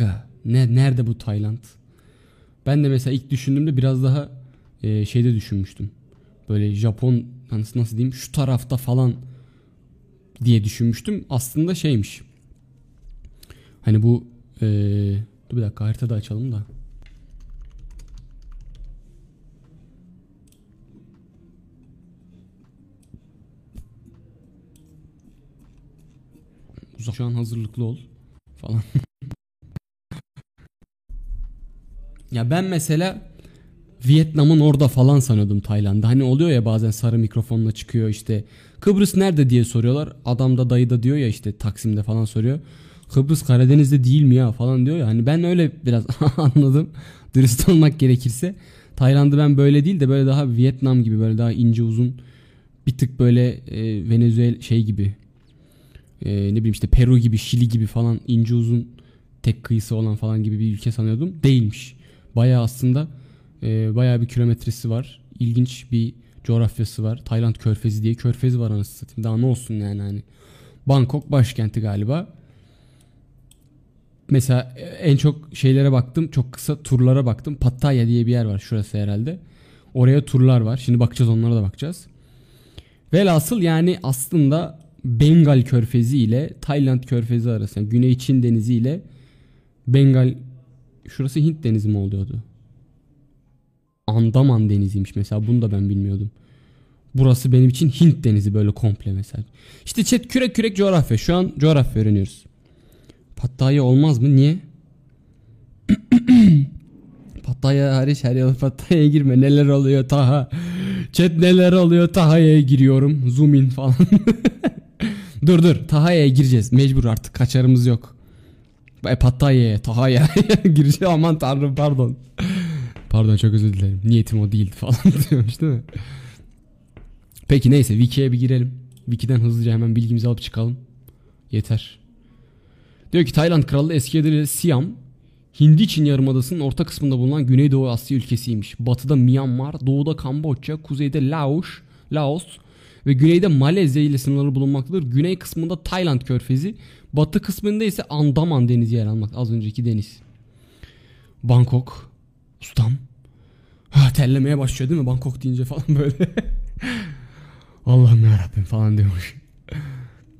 aga ne nerede bu Tayland? Ben de mesela ilk düşündüğümde biraz daha e, şeyde düşünmüştüm. Böyle Japon nasıl, nasıl diyeyim şu tarafta falan diye düşünmüştüm. Aslında şeymiş. Hani bu e, dur bir dakika haritada açalım da. Şu an hazırlıklı ol falan. Ya ben mesela Vietnam'ın orada falan sanıyordum Tayland'da. Hani oluyor ya bazen sarı mikrofonla çıkıyor işte. Kıbrıs nerede diye soruyorlar. Adam da dayı da diyor ya işte Taksim'de falan soruyor. Kıbrıs Karadeniz'de değil mi ya falan diyor ya. Hani ben öyle biraz anladım. Dürüst olmak gerekirse. Tayland'ı ben böyle değil de böyle daha Vietnam gibi böyle daha ince uzun bir tık böyle e, Venezuela şey gibi e, ne bileyim işte Peru gibi Şili gibi falan ince uzun tek kıyısı olan falan gibi bir ülke sanıyordum. Değilmiş. Baya aslında e, baya bir kilometresi var. İlginç bir coğrafyası var. Tayland Körfezi diye körfezi var anasını satayım. Daha ne olsun yani hani. Bangkok başkenti galiba. Mesela en çok şeylere baktım. Çok kısa turlara baktım. Pattaya diye bir yer var şurası herhalde. Oraya turlar var. Şimdi bakacağız onlara da bakacağız. Velhasıl yani aslında Bengal körfezi ile Tayland körfezi arasında Güney Çin denizi ile Bengal şurası Hint denizi mi oluyordu? Andaman deniziymiş mesela bunu da ben bilmiyordum. Burası benim için Hint denizi böyle komple mesela. İşte chat kürek kürek coğrafya. Şu an coğrafya öğreniyoruz. Pattaya olmaz mı? Niye? Pattaya hariç her yıl Pattaya'ya girme. Neler oluyor Taha? Chat neler oluyor Taha'ya giriyorum. Zoom in falan. dur dur Taha'ya gireceğiz. Mecbur artık kaçarımız yok. E, Pattaya'ya Taha'ya gireceğim. Aman tanrım pardon. Pardon çok özür dilerim. Niyetim o değildi falan diyormuş değil mi? Peki neyse Wiki'ye bir girelim. Wiki'den hızlıca hemen bilgimizi alıp çıkalım. Yeter. Diyor ki Tayland Krallığı eski adıyla Siam, Hindi Çin Yarımadası'nın orta kısmında bulunan Güneydoğu Asya ülkesiymiş. Batıda Myanmar, doğuda Kamboçya, kuzeyde Laos, Laos ve güneyde Malezya ile sınırları bulunmaktadır. Güney kısmında Tayland körfezi, batı kısmında ise Andaman denizi yer almak. Az önceki deniz. Bangkok. Ustam. Ha, terlemeye başlıyor değil mi? Bangkok deyince falan böyle. Allah'ım yarabbim falan diyormuş.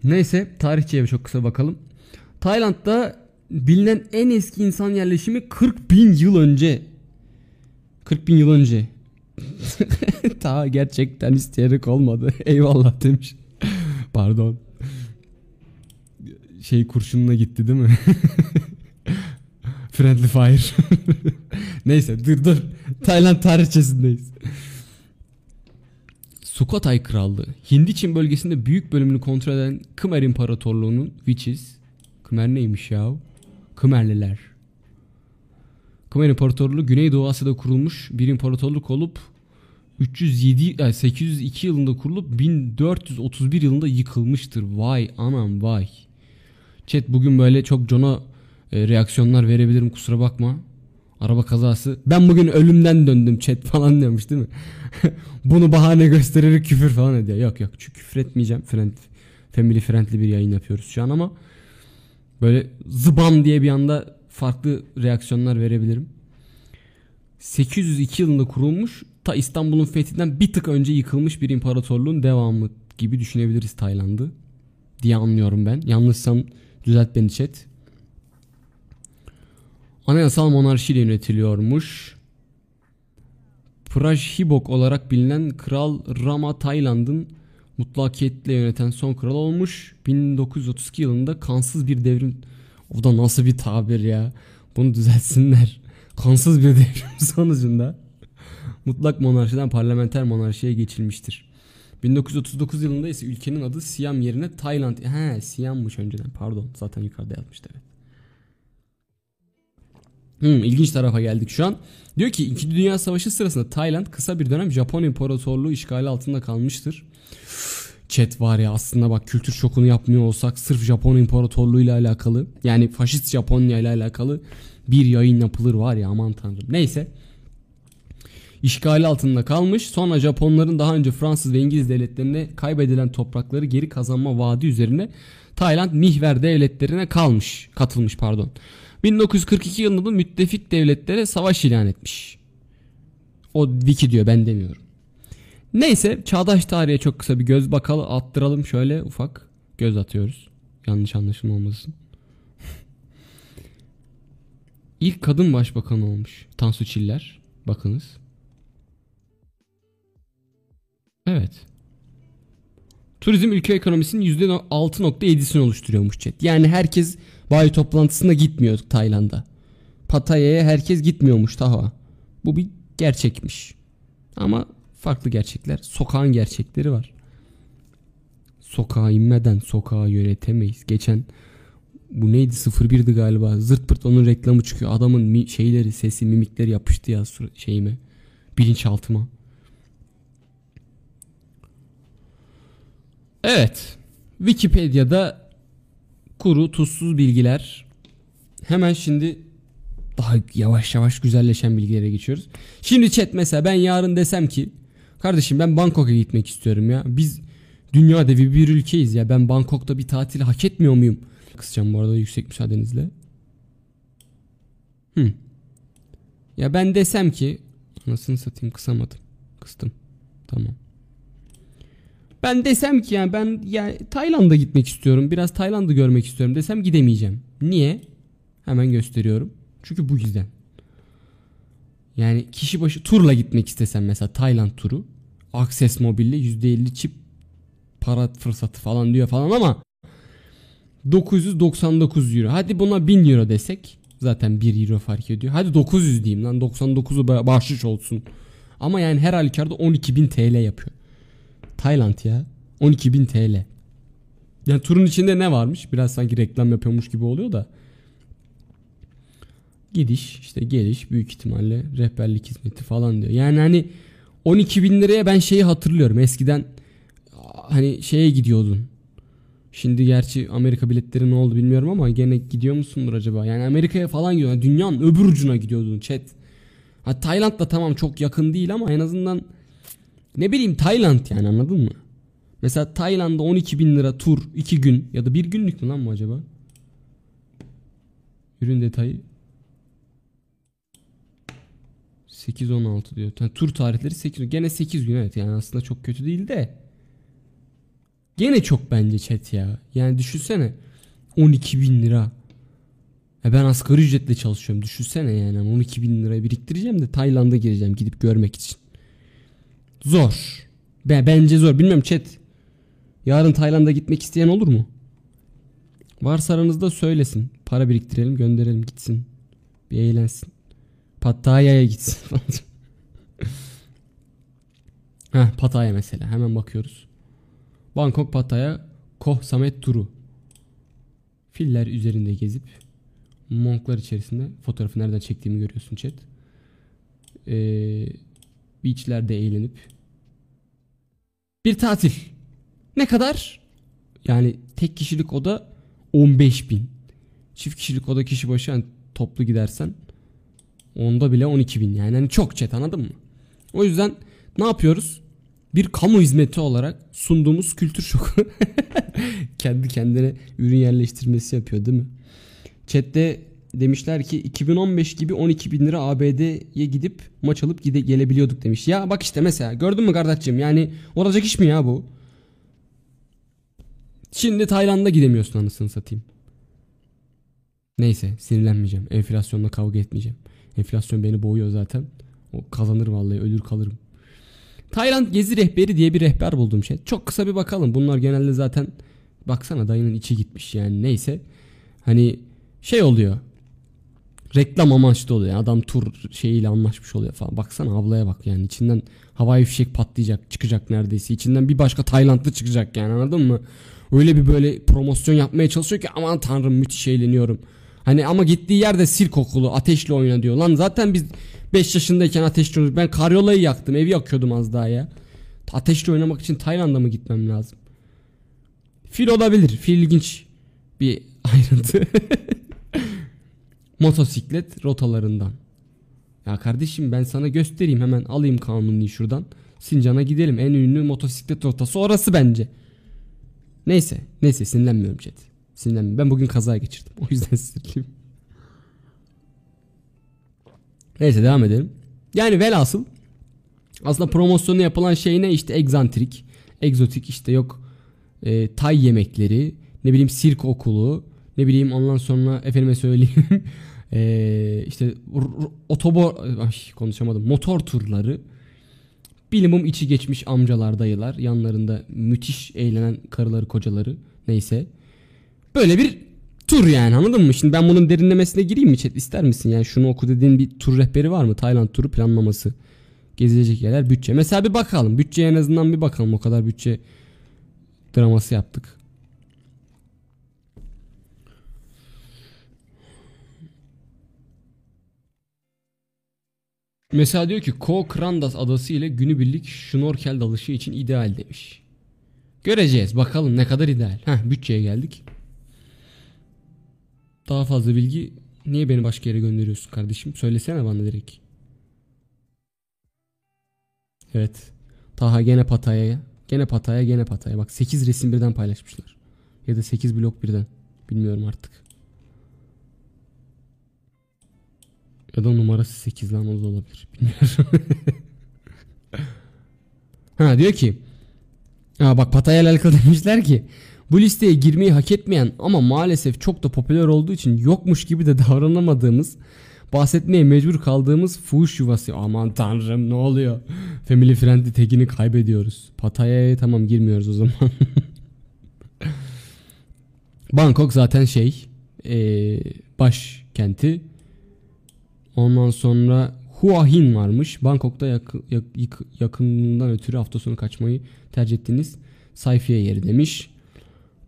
Neyse tarihçeye çok kısa bakalım. Tayland'da bilinen en eski insan yerleşimi 40 bin yıl önce. 40 bin yıl önce. Ta gerçekten isteyerek olmadı. Eyvallah demiş. Pardon. Şey kurşununa gitti değil mi? Friendly fire. Neyse dur dur. Tayland tarihçesindeyiz. Sukhothai Krallığı. Hindi Çin bölgesinde büyük bölümünü kontrol eden Khmer İmparatorluğu'nun which is Khmer neymiş ya? Khmerliler. Khmer İmparatorluğu Güneydoğu Asya'da kurulmuş bir imparatorluk olup 307 yani 802 yılında kurulup 1431 yılında yıkılmıştır. Vay anam vay. Chat bugün böyle çok cona e, reaksiyonlar verebilirim kusura bakma. Araba kazası. Ben bugün ölümden döndüm chat falan diyormuş değil mi? Bunu bahane göstererek küfür falan ediyor. Yok yok çünkü küfür etmeyeceğim. Friend, family friendly bir yayın yapıyoruz şu an ama böyle zıbam diye bir anda farklı reaksiyonlar verebilirim. 802 yılında kurulmuş ta İstanbul'un fethinden bir tık önce yıkılmış bir imparatorluğun devamı gibi düşünebiliriz Tayland'ı diye anlıyorum ben. Yanlışsam düzelt beni chat. Anayasal monarşiyle yönetiliyormuş. Prajhibok olarak bilinen Kral Rama Tayland'ın mutlakiyetle yöneten son kral olmuş. 1932 yılında kansız bir devrim... O da nasıl bir tabir ya. Bunu düzeltsinler. Kansız bir devrim sonucunda mutlak monarşiden parlamenter monarşiye geçilmiştir. 1939 yılında ise ülkenin adı Siam yerine Tayland. He Siam'mış önceden pardon zaten yukarıda yazmıştı evet. Hmm, ilginç tarafa geldik şu an. Diyor ki 2. Dünya Savaşı sırasında Tayland kısa bir dönem Japon İmparatorluğu işgali altında kalmıştır. Chat var ya aslında bak kültür şokunu yapmıyor olsak sırf Japon İmparatorluğu ile alakalı yani faşist Japonya ile alakalı bir yayın yapılır var ya aman tanrım. Neyse işgali altında kalmış. Sonra Japonların daha önce Fransız ve İngiliz devletlerine kaybedilen toprakları geri kazanma vaadi üzerine Tayland mihver devletlerine kalmış, katılmış pardon. 1942 yılında müttefik devletlere savaş ilan etmiş. O wiki diyor ben demiyorum. Neyse çağdaş tarihe çok kısa bir göz bakalım attıralım şöyle ufak göz atıyoruz. Yanlış anlaşılma olmasın. İlk kadın başbakan olmuş. Tansu Çiller. Bakınız. Evet. Turizm ülke ekonomisinin %6.7'sini oluşturuyormuş chat. Yani herkes bayi toplantısına gitmiyor Tayland'a. Pattaya'ya herkes gitmiyormuş Taha. Bu bir gerçekmiş. Ama farklı gerçekler. Sokağın gerçekleri var. Sokağa inmeden sokağı yönetemeyiz. Geçen bu neydi 01'di galiba. Zırt pırt onun reklamı çıkıyor. Adamın mi, şeyleri, sesi, mimikleri yapıştı ya şeyime. Bilinçaltıma. Evet. Wikipedia'da kuru tuzsuz bilgiler. Hemen şimdi daha yavaş yavaş güzelleşen bilgilere geçiyoruz. Şimdi chat mesela ben yarın desem ki kardeşim ben Bangkok'a gitmek istiyorum ya. Biz dünya devi bir ülkeyiz ya. Ben Bangkok'ta bir tatil hak etmiyor muyum? Kısacağım bu arada yüksek müsaadenizle. Hı. Ya ben desem ki anasını satayım kısamadım. Kıstım. Tamam. Ben desem ki yani ben ya Tayland'a gitmek istiyorum. Biraz Tayland'ı görmek istiyorum desem gidemeyeceğim. Niye? Hemen gösteriyorum. Çünkü bu yüzden. Yani kişi başı turla gitmek istesem mesela Tayland turu. Access Mobil'le %50 çip para fırsatı falan diyor falan ama 999 euro. Hadi buna 1000 euro desek zaten 1 euro fark ediyor. Hadi 900 diyeyim lan 99'u bahşiş olsun. Ama yani her halükarda 12.000 TL yapıyor. Tayland ya. 12.000 TL. Yani turun içinde ne varmış? Biraz sanki reklam yapıyormuş gibi oluyor da. Gidiş işte geliş büyük ihtimalle rehberlik hizmeti falan diyor. Yani hani 12 bin liraya ben şeyi hatırlıyorum. Eskiden hani şeye gidiyordun. Şimdi gerçi Amerika biletleri ne oldu bilmiyorum ama gene gidiyor musundur acaba? Yani Amerika'ya falan gidiyor. dünyanın öbür ucuna gidiyordun chat. Ha Tayland da tamam çok yakın değil ama en azından ne bileyim Tayland yani anladın mı? Mesela Tayland'da 12 bin lira tur 2 gün ya da bir günlük mü lan bu acaba? Ürün detayı 8-16 diyor. Yani tur tarihleri 8 Gene 8 gün evet yani aslında çok kötü değil de. Gene çok bence chat ya. Yani düşünsene 12 bin lira. Ya ben asgari ücretle çalışıyorum. Düşünsene yani 12 bin lira biriktireceğim de Tayland'a gireceğim gidip görmek için. Zor. Be bence zor. Bilmiyorum chat. Yarın Tayland'a gitmek isteyen olur mu? Varsa aranızda söylesin. Para biriktirelim gönderelim gitsin. Bir eğlensin. Pattaya'ya gitsin. Heh, Pattaya mesela. Hemen bakıyoruz. Bangkok Pattaya Koh Samet turu. Filler üzerinde gezip monklar içerisinde fotoğrafı nereden çektiğimi görüyorsun chat. Ee, beachlerde eğlenip bir tatil. Ne kadar? Yani tek kişilik oda 15 bin. Çift kişilik oda kişi başı yani toplu gidersen onda bile 12 bin yani hani çok chat anladın mı? O yüzden ne yapıyoruz? Bir kamu hizmeti olarak sunduğumuz kültür şoku. Kendi kendine ürün yerleştirmesi yapıyor değil mi? Chat'te demişler ki 2015 gibi 12 bin lira ABD'ye gidip maç alıp gide gelebiliyorduk demiş. Ya bak işte mesela gördün mü kardeşim yani olacak iş mi ya bu? Şimdi Tayland'a gidemiyorsun anasını satayım. Neyse sinirlenmeyeceğim. Enflasyonla kavga etmeyeceğim. Enflasyon beni boğuyor zaten. O kazanır vallahi ölür kalırım. Tayland gezi rehberi diye bir rehber buldum şey. Çok kısa bir bakalım. Bunlar genelde zaten baksana dayının içi gitmiş yani neyse. Hani şey oluyor. Reklam amaçlı oluyor. Yani adam tur şeyiyle anlaşmış oluyor falan. Baksana ablaya bak yani içinden havai fişek patlayacak çıkacak neredeyse. İçinden bir başka Taylandlı çıkacak yani anladın mı? Öyle bir böyle promosyon yapmaya çalışıyor ki aman tanrım müthiş eğleniyorum. Hani ama gittiği yerde sirk okulu ateşle oyna diyor. Lan zaten biz 5 yaşındayken ateşle oynadık. Ben karyolayı yaktım. Evi yakıyordum az daha ya. Ateşle oynamak için Tayland'a mı gitmem lazım? Fil olabilir. Fil ilginç bir ayrıntı. Motosiklet rotalarından. Ya kardeşim ben sana göstereyim hemen alayım kanuni şuradan. Sincan'a gidelim. En ünlü motosiklet rotası orası bence. Neyse. Neyse sinirlenmiyorum chat. Sinirlenmiyorum. Ben bugün kaza geçirdim. O yüzden sinirliyim. Neyse devam edelim. Yani velhasıl aslında promosyonu yapılan şey ne işte egzantrik, egzotik işte yok e, tay yemekleri, ne bileyim sirk okulu, ne bileyim ondan sonra efendime söyleyeyim e, işte otobor ay, konuşamadım motor turları bilimum içi geçmiş amcalar dayılar yanlarında müthiş eğlenen karıları kocaları neyse böyle bir tur yani anladın mı? Şimdi ben bunun derinlemesine gireyim mi chat ister misin? Yani şunu oku dediğin bir tur rehberi var mı? Tayland turu planlaması. Gezilecek yerler bütçe. Mesela bir bakalım. Bütçeye en azından bir bakalım. O kadar bütçe draması yaptık. Mesela diyor ki Ko Krandas adası ile günübirlik şnorkel dalışı için ideal demiş. Göreceğiz bakalım ne kadar ideal. Heh bütçeye geldik. Daha fazla bilgi niye beni başka yere gönderiyorsun kardeşim? Söylesene bana direkt. Evet. Taha gene Pataya'ya. Gene Pataya gene Pataya. Bak 8 resim birden paylaşmışlar. Ya da 8 blok birden. Bilmiyorum artık. Ya da numarası 8 lan o da olabilir. Bilmiyorum. ha diyor ki. Ha bak Pataya ile alakalı demişler ki. Bu listeye girmeyi hak etmeyen ama maalesef çok da popüler olduğu için yokmuş gibi de davranamadığımız bahsetmeye mecbur kaldığımız fuhuş yuvası. Aman tanrım ne oluyor? Family friendly tekini kaybediyoruz. Pataya'ya tamam girmiyoruz o zaman. Bangkok zaten şey ee, başkenti. Ondan sonra Hua Hin varmış. Bangkok'ta yakın, yak, yakınından ötürü hafta sonu kaçmayı tercih ettiğiniz sayfiye yeri demiş.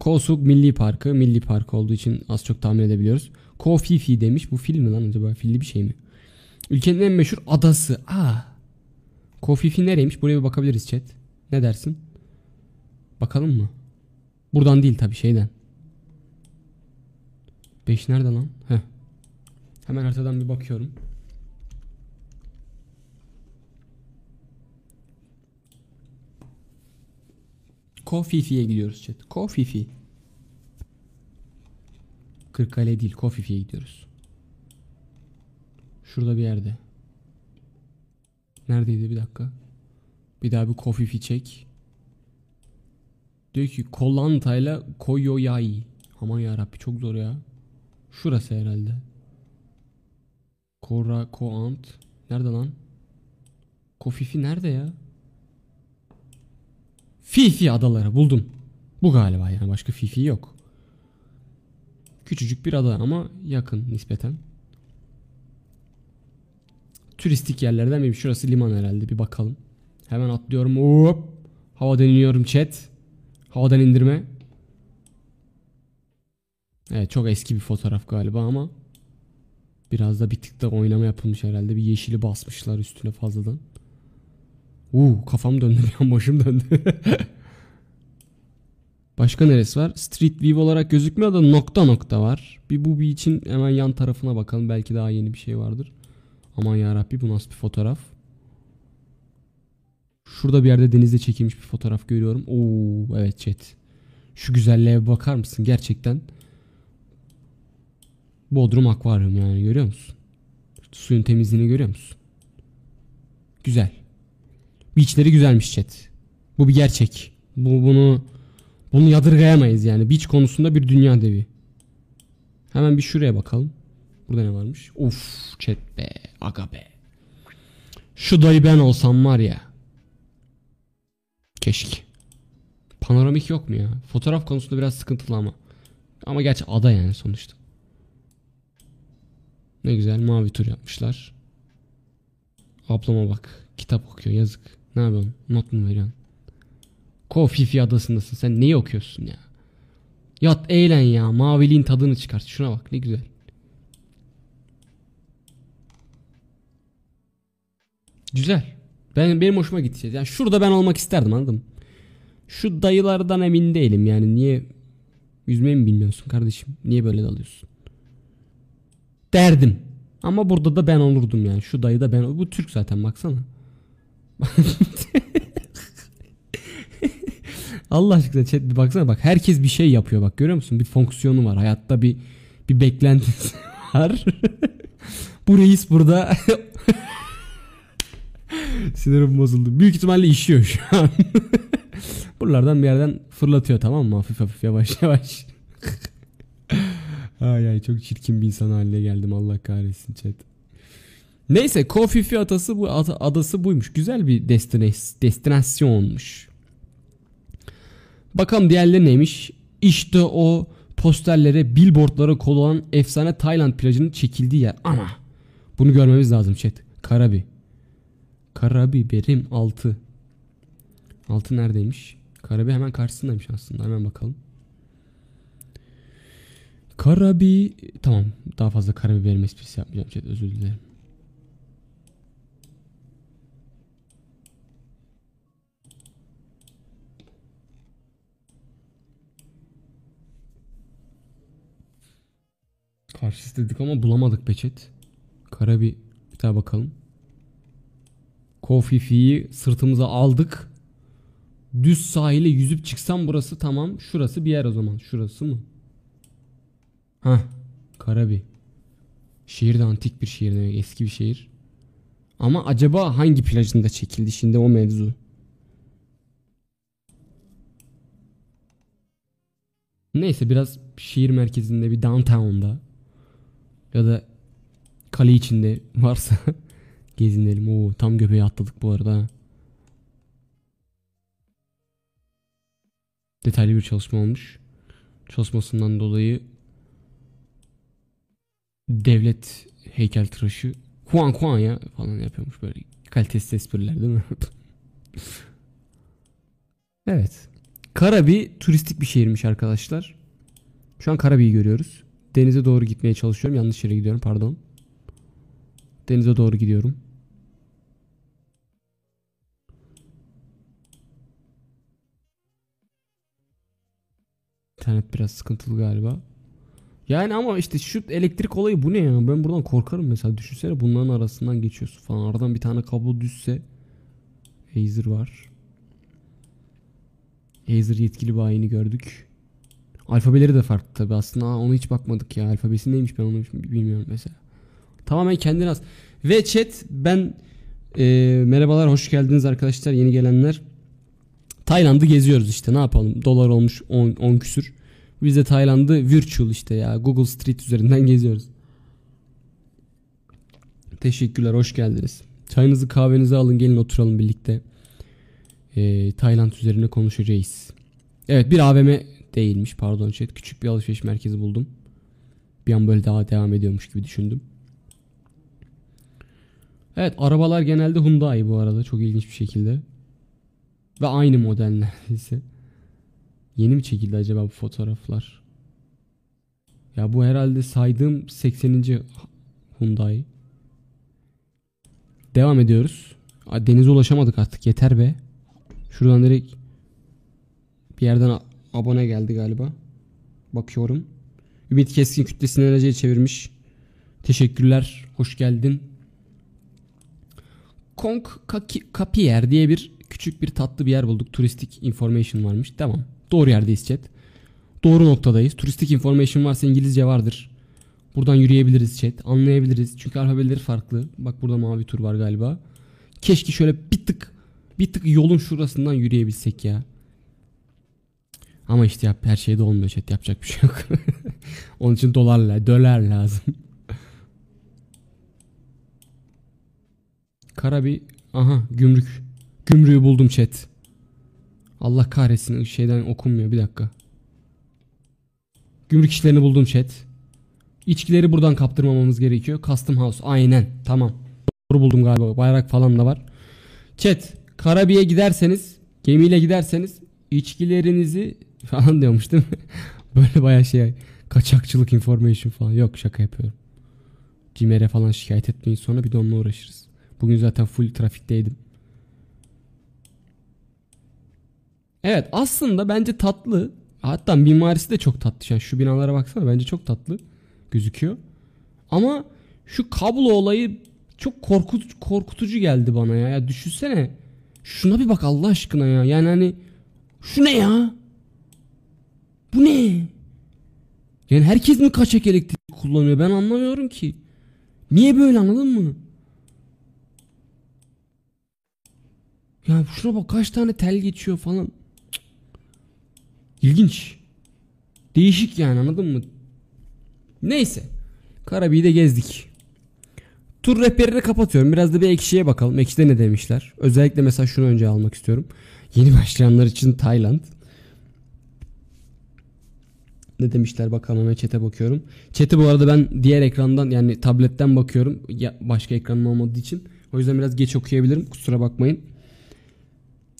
Kosuk Milli Parkı. Milli Park olduğu için az çok tahmin edebiliyoruz. Kofifi demiş. Bu film mi lan acaba? Filli bir şey mi? Ülkenin en meşhur adası. Aa. Kofifi nereymiş? Buraya bir bakabiliriz chat. Ne dersin? Bakalım mı? Buradan değil tabi şeyden. 5 nerede lan? Heh. Hemen haritadan bir bakıyorum. Kofifi'ye gidiyoruz chat. Kofifi. Kırıkkale değil Kofifi'ye gidiyoruz. Şurada bir yerde. Neredeydi bir dakika. Bir daha bir Kofifi çek. Diyor ki Kollanta ile Koyoyai. Aman yarabbi çok zor ya. Şurası herhalde. Kora Koant. Nerede lan? Kofifi nerede ya? Fifi adaları buldum. Bu galiba yani başka Fifi yok. Küçücük bir ada ama yakın nispeten. Turistik yerlerden bir şurası liman herhalde bir bakalım. Hemen atlıyorum. Hop. Havadan iniyorum chat. Havadan indirme. Evet çok eski bir fotoğraf galiba ama biraz da bir tık da oynama yapılmış herhalde. Bir yeşili basmışlar üstüne fazladan. Uuu kafam döndü bir başım döndü. Başka neresi var? Street View olarak gözükmüyor da nokta nokta var. Bir bu bir için hemen yan tarafına bakalım. Belki daha yeni bir şey vardır. Aman yarabbi bu nasıl bir fotoğraf? Şurada bir yerde denizde çekilmiş bir fotoğraf görüyorum. Oo evet chat. Şu güzelliğe bakar mısın gerçekten? Bodrum akvaryum yani görüyor musun? Suyun temizliğini görüyor musun? Güzel. Beachleri güzelmiş chat. Bu bir gerçek. Bu bunu bunu yadırgayamayız yani. Beach konusunda bir dünya devi. Hemen bir şuraya bakalım. Burada ne varmış? Uf chat be. Aga be. Şu dayı ben olsam var ya. Keşke. Panoramik yok mu ya? Fotoğraf konusunda biraz sıkıntılı ama. Ama gerçi ada yani sonuçta. Ne güzel mavi tur yapmışlar. Ablama bak. Kitap okuyor yazık. Ne yapıyorsun? Not mu veriyorsun? Kofifi adasındasın. Sen neyi okuyorsun ya? Yat eğlen ya. Maviliğin tadını çıkart. Şuna bak ne güzel. Güzel. Ben benim hoşuma gitti. Yani şurada ben olmak isterdim anladın Şu dayılardan emin değilim yani niye yüzmeyi mi bilmiyorsun kardeşim? Niye böyle dalıyorsun? Derdim. Ama burada da ben olurdum yani. Şu dayı da ben. Bu Türk zaten baksana. Allah aşkına chat bir baksana bak herkes bir şey yapıyor bak görüyor musun? Bir fonksiyonu var. Hayatta bir bir beklentisi var. Bu reis burada Sinirim bozuldu. Büyük ihtimalle işiyor şu an. Buralardan bir yerden fırlatıyor tamam mı? Hafif hafif yavaş yavaş. Ay ay çok çirkin bir insan haline geldim Allah kahretsin chat. Neyse Kofifi atası bu ada- adası buymuş. Güzel bir destinas destinasyonmuş. Bakalım diğerleri neymiş? İşte o posterlere, billboardlara konulan efsane Tayland plajının çekildiği yer. Ama bunu görmemiz lazım chat. Karabi. Karabiberim 6. 6 neredeymiş? Karabi hemen karşısındaymış aslında. Hemen bakalım. Karabi tamam daha fazla karabiberim esprisi yapmayacağım chat özür dilerim. Karşısı dedik ama bulamadık peçet. Karabi bir daha bakalım. Kofifi'yi sırtımıza aldık. Düz sahile yüzüp çıksam burası tamam. Şurası bir yer o zaman. Şurası mı? Hah. Karabi. Şehir de antik bir şehir demek. Eski bir şehir. Ama acaba hangi plajında çekildi şimdi o mevzu? Neyse biraz şehir merkezinde bir downtown'da ya da kale içinde varsa gezinelim. Oo tam göbeğe atladık bu arada. Detaylı bir çalışma olmuş. Çalışmasından dolayı devlet heykeltıraşı Kuan Kuan ya falan yapıyormuş böyle kalitesiz espriler değil mi? evet. Karabi turistik bir şehirmiş arkadaşlar. Şu an Karabi'yi görüyoruz. Denize doğru gitmeye çalışıyorum. Yanlış yere gidiyorum pardon. Denize doğru gidiyorum. İnternet biraz sıkıntılı galiba. Yani ama işte şu elektrik olayı bu ne ya? Ben buradan korkarım mesela. Düşünsene bunların arasından geçiyorsun falan. Aradan bir tane kablo düşse. Acer var. Acer yetkili bayini gördük. Alfabeleri de farklı tabi aslında Aa, ona hiç bakmadık ya alfabesi neymiş ben onu bilmiyorum mesela. Tamamen kendine az. Ve chat ben e, merhabalar hoş geldiniz arkadaşlar yeni gelenler. Tayland'ı geziyoruz işte ne yapalım dolar olmuş 10 küsür. Biz de Tayland'ı virtual işte ya Google Street üzerinden geziyoruz. Teşekkürler hoş geldiniz. Çayınızı kahvenizi alın gelin oturalım birlikte. E, Tayland üzerine konuşacağız. Evet bir AVM değilmiş pardon chat. Küçük bir alışveriş merkezi buldum. Bir an böyle daha devam ediyormuş gibi düşündüm. Evet arabalar genelde Hyundai bu arada çok ilginç bir şekilde. Ve aynı model neredeyse. Yeni mi çekildi acaba bu fotoğraflar? Ya bu herhalde saydığım 80. Hyundai. Devam ediyoruz. Denize ulaşamadık artık yeter be. Şuradan direkt bir yerden abone geldi galiba. Bakıyorum. Ümit Keskin kütlesini enerjiye çevirmiş. Teşekkürler. Hoş geldin. Kong Kapier diye bir küçük bir tatlı bir yer bulduk. Turistik information varmış. Tamam. Doğru yerdeyiz chat. Doğru noktadayız. Turistik information varsa İngilizce vardır. Buradan yürüyebiliriz chat. Anlayabiliriz. Çünkü alfabeleri farklı. Bak burada mavi tur var galiba. Keşke şöyle bir tık bir tık yolun şurasından yürüyebilsek ya. Ama işte yap her şeyde olmuyor chat. Yapacak bir şey yok. Onun için dolarla, dolar lazım. Karabi aha gümrük. Gümrüğü buldum chat. Allah kahretsin şeyden okunmuyor bir dakika. Gümrük işlerini buldum chat. İçkileri buradan kaptırmamamız gerekiyor. Custom House aynen tamam. Doğru buldum galiba bayrak falan da var. Chat Karabi'ye giderseniz gemiyle giderseniz içkilerinizi falan diyormuş değil mi? Böyle bayağı şey kaçakçılık information falan yok şaka yapıyorum. Cimer'e falan şikayet etmeyin sonra bir de onunla uğraşırız. Bugün zaten full trafikteydim. Evet aslında bence tatlı. Hatta mimarisi de çok tatlı. Yani şu binalara baksana bence çok tatlı gözüküyor. Ama şu kablo olayı çok korkutucu, korkutucu geldi bana ya. ya. Düşünsene. Şuna bir bak Allah aşkına ya. Yani hani şu ne ya? Bu ne? Yani herkes mi kaçak elektrik kullanıyor? Ben anlamıyorum ki. Niye böyle anladın mı? Ya şuna bak kaç tane tel geçiyor falan. İlginç. Değişik yani anladın mı? Neyse. Karabi'yi de gezdik. Tur rehberini kapatıyorum. Biraz da bir ekşiye bakalım. Ekşide ne demişler? Özellikle mesela şunu önce almak istiyorum. Yeni başlayanlar için Tayland. Ne demişler bakalım hemen chat'e bakıyorum. Chat'i bu arada ben diğer ekrandan yani tabletten bakıyorum. Ya başka ekranım olmadığı için. O yüzden biraz geç okuyabilirim. Kusura bakmayın.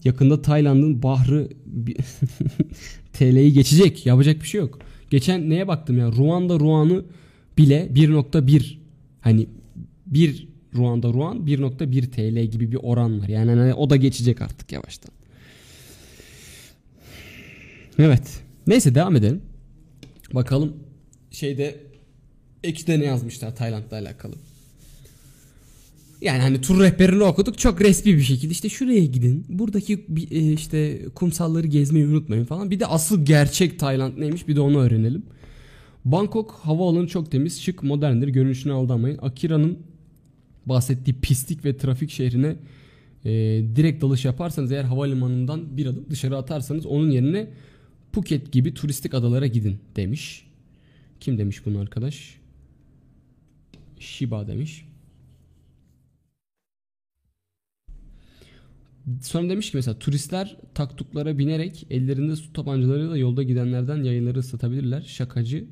Yakında Tayland'ın bahrı TL'yi geçecek. Yapacak bir şey yok. Geçen neye baktım ya? Ruanda Ruan'ı bile 1.1 hani 1 Ruanda Ruan 1.1 TL gibi bir oran var. Yani hani o da geçecek artık yavaştan. Evet. Neyse devam edelim. Bakalım şeyde Ekşi'de ne yazmışlar Tayland'la alakalı. Yani hani tur rehberini okuduk çok resmi bir şekilde işte şuraya gidin. Buradaki e, işte kumsalları gezmeyi unutmayın falan. Bir de asıl gerçek Tayland neymiş bir de onu öğrenelim. Bangkok havaalanı çok temiz, şık, moderndir. Görünüşüne aldanmayın. Akira'nın bahsettiği pislik ve trafik şehrine e, direkt dalış yaparsanız eğer havalimanından bir adım dışarı atarsanız onun yerine Phuket gibi turistik adalara gidin demiş. Kim demiş bunu arkadaş? Shiba demiş. Sonra demiş ki mesela turistler taktuklara binerek ellerinde su tabancalarıyla yolda gidenlerden yayları ısıtabilirler. Şakacı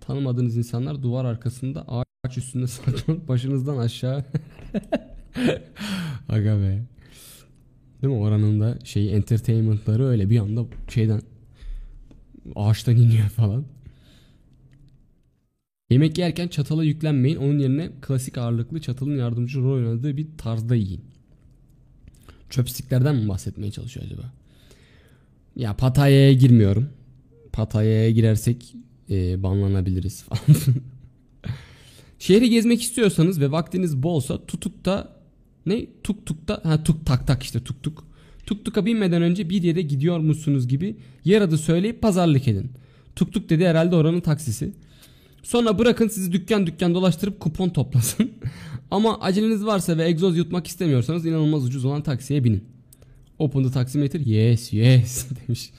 tanımadığınız insanlar duvar arkasında ağaç üstünde saklanıp başınızdan aşağı Aga be. Değil mi oranın da şey entertainmentları öyle bir anda şeyden ağaçtan iniyor falan. Yemek yerken çatala yüklenmeyin. Onun yerine klasik ağırlıklı çatalın yardımcı rol oynadığı bir tarzda yiyin. Chopstick'lerden mi bahsetmeye çalışıyor acaba? Ya Pataya'ya girmiyorum. Pataya'ya girersek e, banlanabiliriz falan. Şehri gezmek istiyorsanız ve vaktiniz bolsa tutukta ne? Tuk tukta ha tuk tak tak işte tuk tuk. Tuk tuka binmeden önce bir yere gidiyor musunuz gibi yer adı söyleyip pazarlık edin. Tuk tuk dedi herhalde oranın taksisi. Sonra bırakın sizi dükkan dükkan dolaştırıp kupon toplasın. Ama aceleniz varsa ve egzoz yutmak istemiyorsanız inanılmaz ucuz olan taksiye binin. Open the taximeter. Yes yes demiş.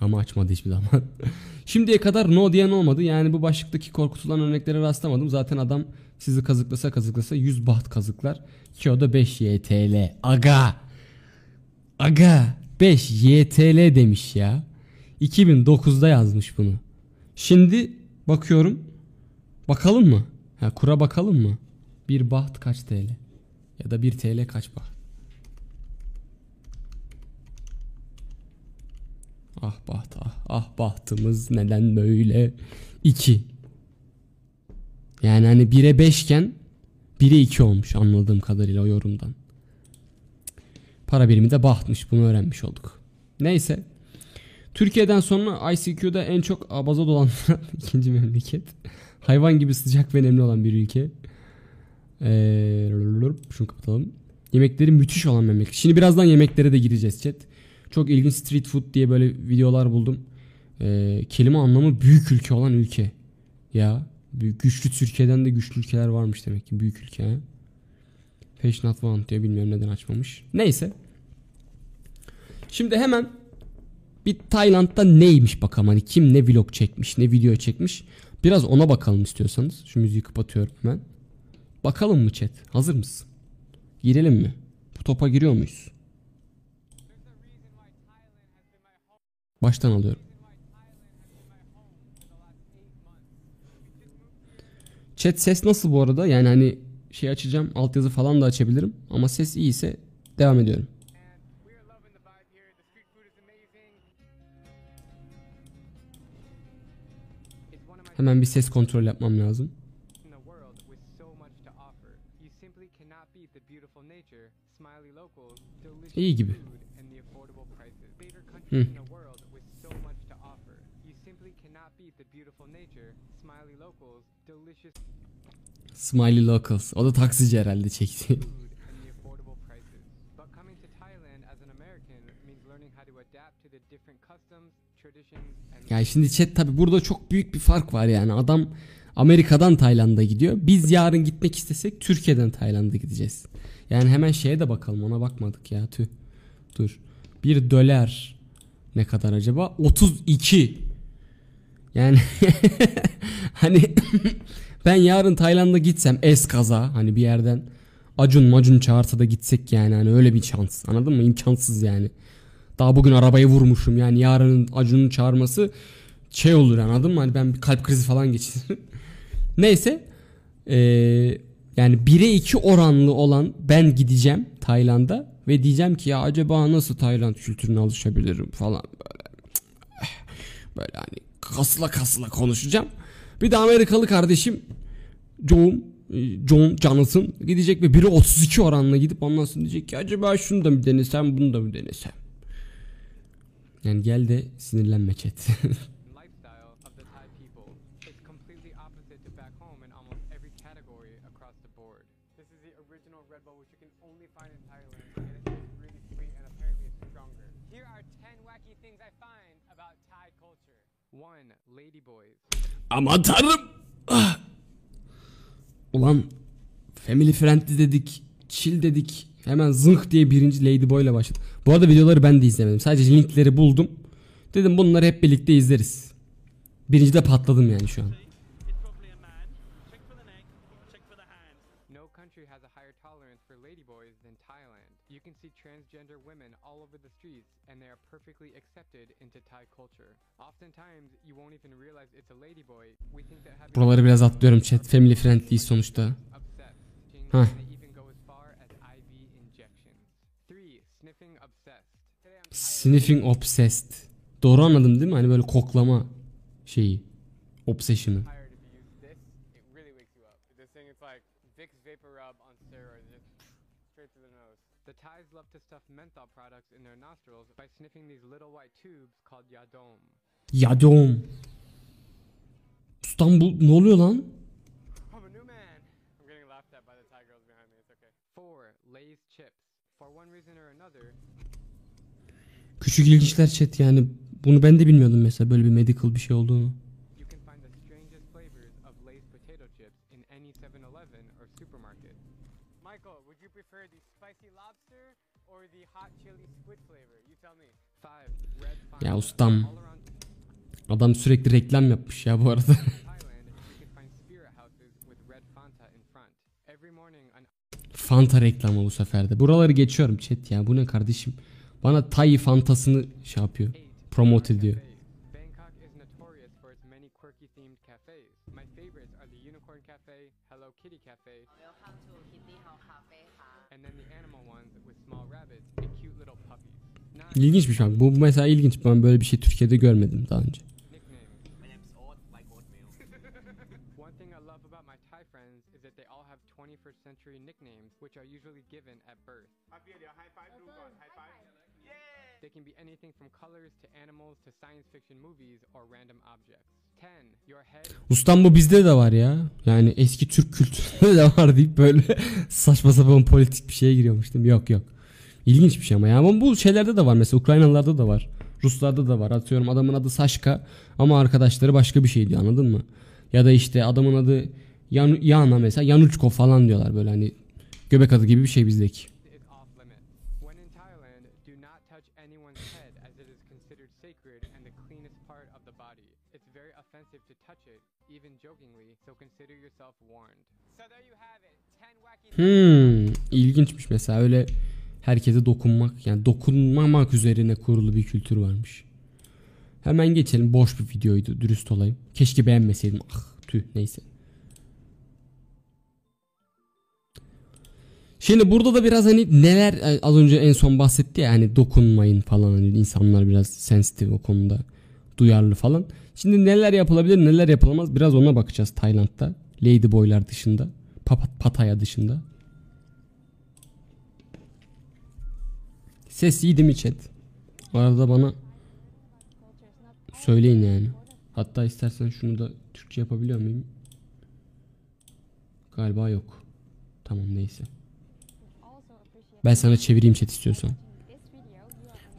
Ama açmadı hiçbir zaman. Şimdiye kadar no diyen olmadı. Yani bu başlıktaki korkutulan örneklere rastlamadım. Zaten adam sizi kazıklasa kazıklasa 100 baht kazıklar. Ki o da 5 YTL. Aga. Aga. 5 YTL demiş ya. 2009'da yazmış bunu. Şimdi bakıyorum. Bakalım mı? Ha, kura bakalım mı? Bir baht kaç TL? Ya da 1 TL kaç baht? Ah baht ah, ah bahtımız neden böyle? 2. Yani hani 1'e 5 iken 1'e 2 olmuş anladığım kadarıyla o yorumdan. Para birimi de bahtmış bunu öğrenmiş olduk. Neyse. Türkiye'den sonra ICQ'da en çok abaza dolandıran ikinci memleket. Hayvan gibi sıcak ve nemli olan bir ülke. Ee, şunu kapatalım. Yemekleri müthiş olan memleket. Şimdi birazdan yemeklere de gireceğiz chat. Çok ilginç street food diye böyle videolar buldum. Ee, kelime anlamı büyük ülke olan ülke. Ya güçlü Türkiye'den de güçlü ülkeler varmış demek ki büyük ülke. Not want diyor bilmiyorum neden açmamış. Neyse. Şimdi hemen bir Tayland'da neymiş bakalım hani kim ne vlog çekmiş ne video çekmiş. Biraz ona bakalım istiyorsanız. Şu müziği kapatıyorum hemen. Bakalım mı chat? Hazır mısın? Girelim mi? Bu topa giriyor muyuz? Baştan alıyorum. Chat ses nasıl bu arada? Yani hani şey açacağım, altyazı falan da açabilirim ama ses iyiyse devam ediyorum. You simply cannot beat the beautiful nature, smiley locals, delicious Smiley Locals. O da taksici herhalde çekti. food, and the affordable prices. But coming to Thailand as an American means learning how to adapt to the different customs, traditions, and Yani şimdi chat tabi burada çok büyük bir fark var yani. Adam Amerika'dan Tayland'a gidiyor. Biz yarın gitmek istesek Türkiye'den Tayland'a gideceğiz. Yani hemen şeye de bakalım ona bakmadık ya tüh. Dur. 1 dolar ne kadar acaba? 32. Yani hani ben yarın Tayland'a gitsem es kaza hani bir yerden Acun macun çağırsa da gitsek yani hani öyle bir şans anladın mı imkansız yani daha bugün arabayı vurmuşum. Yani yarının Acun'un çağırması şey olur anladın mı? Hani ben bir kalp krizi falan geçiririm. Neyse ee, yani 1'e 2 oranlı olan ben gideceğim Tayland'a ve diyeceğim ki ya acaba nasıl Tayland kültürüne alışabilirim? falan böyle. Böyle hani kasla kasla konuşacağım. Bir de Amerikalı kardeşim John e, John Jonathan gidecek ve biri 32 oranla gidip ondan sonra diyecek ki acaba şunu da mı denesem bunu da mı denesem. Yani gel de sinirlenme chat. lifestyle of the Thai people. It's completely opposite to back home in almost every category across the board. This is the original Red Bull, which you can only find in Thailand, and it tastes really sweet and apparently it's stronger. Here are 10 wacky things I find about Thai culture. 1. Ladyboys. Aman tanrım. Ah. Ulan family friendly dedik. Chill dedik. Hemen zınk diye birinci Ladyboy ile başladı. Bu arada videoları ben de izlemedim. Sadece linkleri buldum. Dedim bunları hep birlikte izleriz. Birinci de patladım yani şu an. Transgender women all over the streets, and they are perfectly accepted into Thai culture. Oftentimes, you won't even realize it's a ladyboy. We think that having Buraları biraz atlıyorum chat. Family friendly sonuçta. obsessed, Sniffing obsessed. Doğru anladım değil mi? Hani böyle koklama şeyi. Obsession'ı. the Thais yadom. Yadom. Ustam ne oluyor lan? Küçük ilginçler chat yani. Bunu ben de bilmiyordum mesela böyle bir medical bir şey olduğunu. you can find the strangest flavors of Lay's potato chips in any 7-Eleven or supermarket. Michael, would you prefer the spicy lobster or the hot chili squid flavor? You tell me. Five, red Fanta. Ya ustam. Adam sürekli reklam yapmış ya bu arada. Fanta reklamı bu sefer de. Buraları geçiyorum chat ya. Bu ne kardeşim? Bana Thai fantasını şey yapıyor. Promote ediyor. cafes. Bangkok is notorious for its many quirky themed cafes. My favorites are the Unicorn Cafe, Hello Kitty Cafe, Welcome to Kitty House Cafe ค่ะ and then the animal ones with small rabbits and cute little puppies. Nine, İlginçmiş bak. Bu mesela ilginç. Ben böyle bir şey Türkiye'de görmedim daha önce. nicknames. My name's Oat, like oatmeal. One thing I love about my Thai friends is that they all have 21st century nicknames, which are usually given at birth. They can be anything from colors to animals to science fiction movies or random objects. 10. Your head Ustam bu bizde de var ya. Yani eski Türk kültüründe de var deyip böyle saçma sapan politik bir şeye giriyormuştum. Yok yok. İlginç bir şey ama ya. Ama bu şeylerde de var mesela Ukraynalılarda da var. Ruslarda da var. Atıyorum adamın adı Saşka ama arkadaşları başka bir şey diyor anladın mı? Ya da işte adamın adı Yan Yana mesela Yanuçko falan diyorlar böyle hani göbek adı gibi bir şey bizdeki. Hmm, ilginçmiş mesela öyle herkese dokunmak yani dokunmamak üzerine kurulu bir kültür varmış. Hemen geçelim boş bir videoydu dürüst olayım. Keşke beğenmeseydim. Ah tüh neyse. Şimdi burada da biraz hani neler e, az önce en son bahsetti ya hani dokunmayın falan hani insanlar biraz sensitif o konuda duyarlı falan. Şimdi neler yapılabilir neler yapılamaz biraz ona bakacağız Tayland'da. Ladyboylar dışında. Pataya dışında. Ses iyi değil mi chat? Arada bana söyleyin yani. Hatta istersen şunu da Türkçe yapabiliyor muyum? Galiba yok. Tamam neyse. Ben sana çevireyim chat istiyorsan.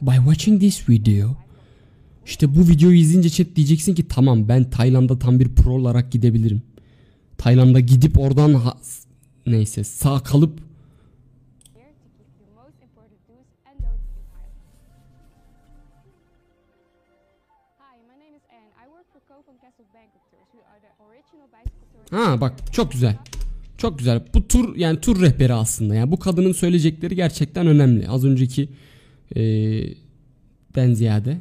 By watching this video işte bu videoyu izleyince chat diyeceksin ki tamam ben Tayland'a tam bir pro olarak gidebilirim. Tayland'a gidip oradan ha- neyse sağ kalıp. Ha bak çok güzel. Çok güzel. Bu tur yani tur rehberi aslında. Yani bu kadının söyleyecekleri gerçekten önemli. Az önceki eee den ziyade.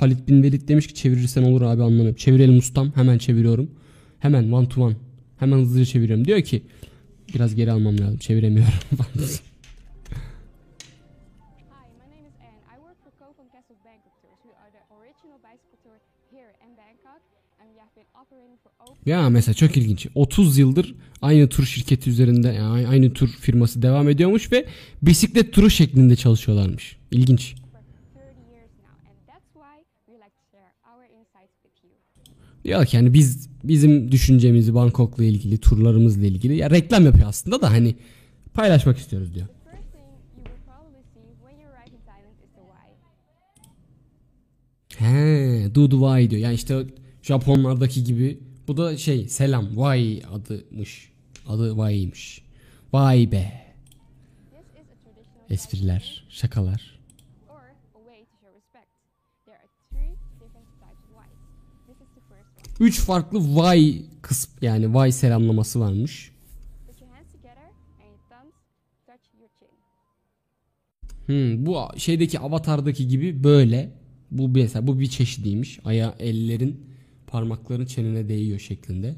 Halit bin Velid demiş ki çevirirsen olur abi anlamıyorum. Çevirelim ustam. Hemen çeviriyorum. Hemen one to one. Hemen hızlıca çeviriyorum. Diyor ki biraz geri almam lazım. Çeviremiyorum. Ya mesela çok ilginç. 30 yıldır aynı tur şirketi üzerinde yani aynı tur firması devam ediyormuş ve bisiklet turu şeklinde çalışıyorlarmış. İlginç. 30 years now. And that's why we like to share our insights with you. Ki yani biz bizim düşüncemizi Bangkok'la ilgili, turlarımızla ilgili ya reklam yapıyor aslında da hani paylaşmak istiyoruz diyor. He, do the why diyor. Yani işte Japonlardaki gibi bu da şey selam why adımış. Adı why'ymiş. Vay be. Espriler, şakalar. 3 farklı vay kısm yani vay selamlaması varmış. Hmm, bu şeydeki avatardaki gibi böyle. Bu mesela bu bir çeşidiymiş. Aya ellerin parmakların çenene değiyor şeklinde.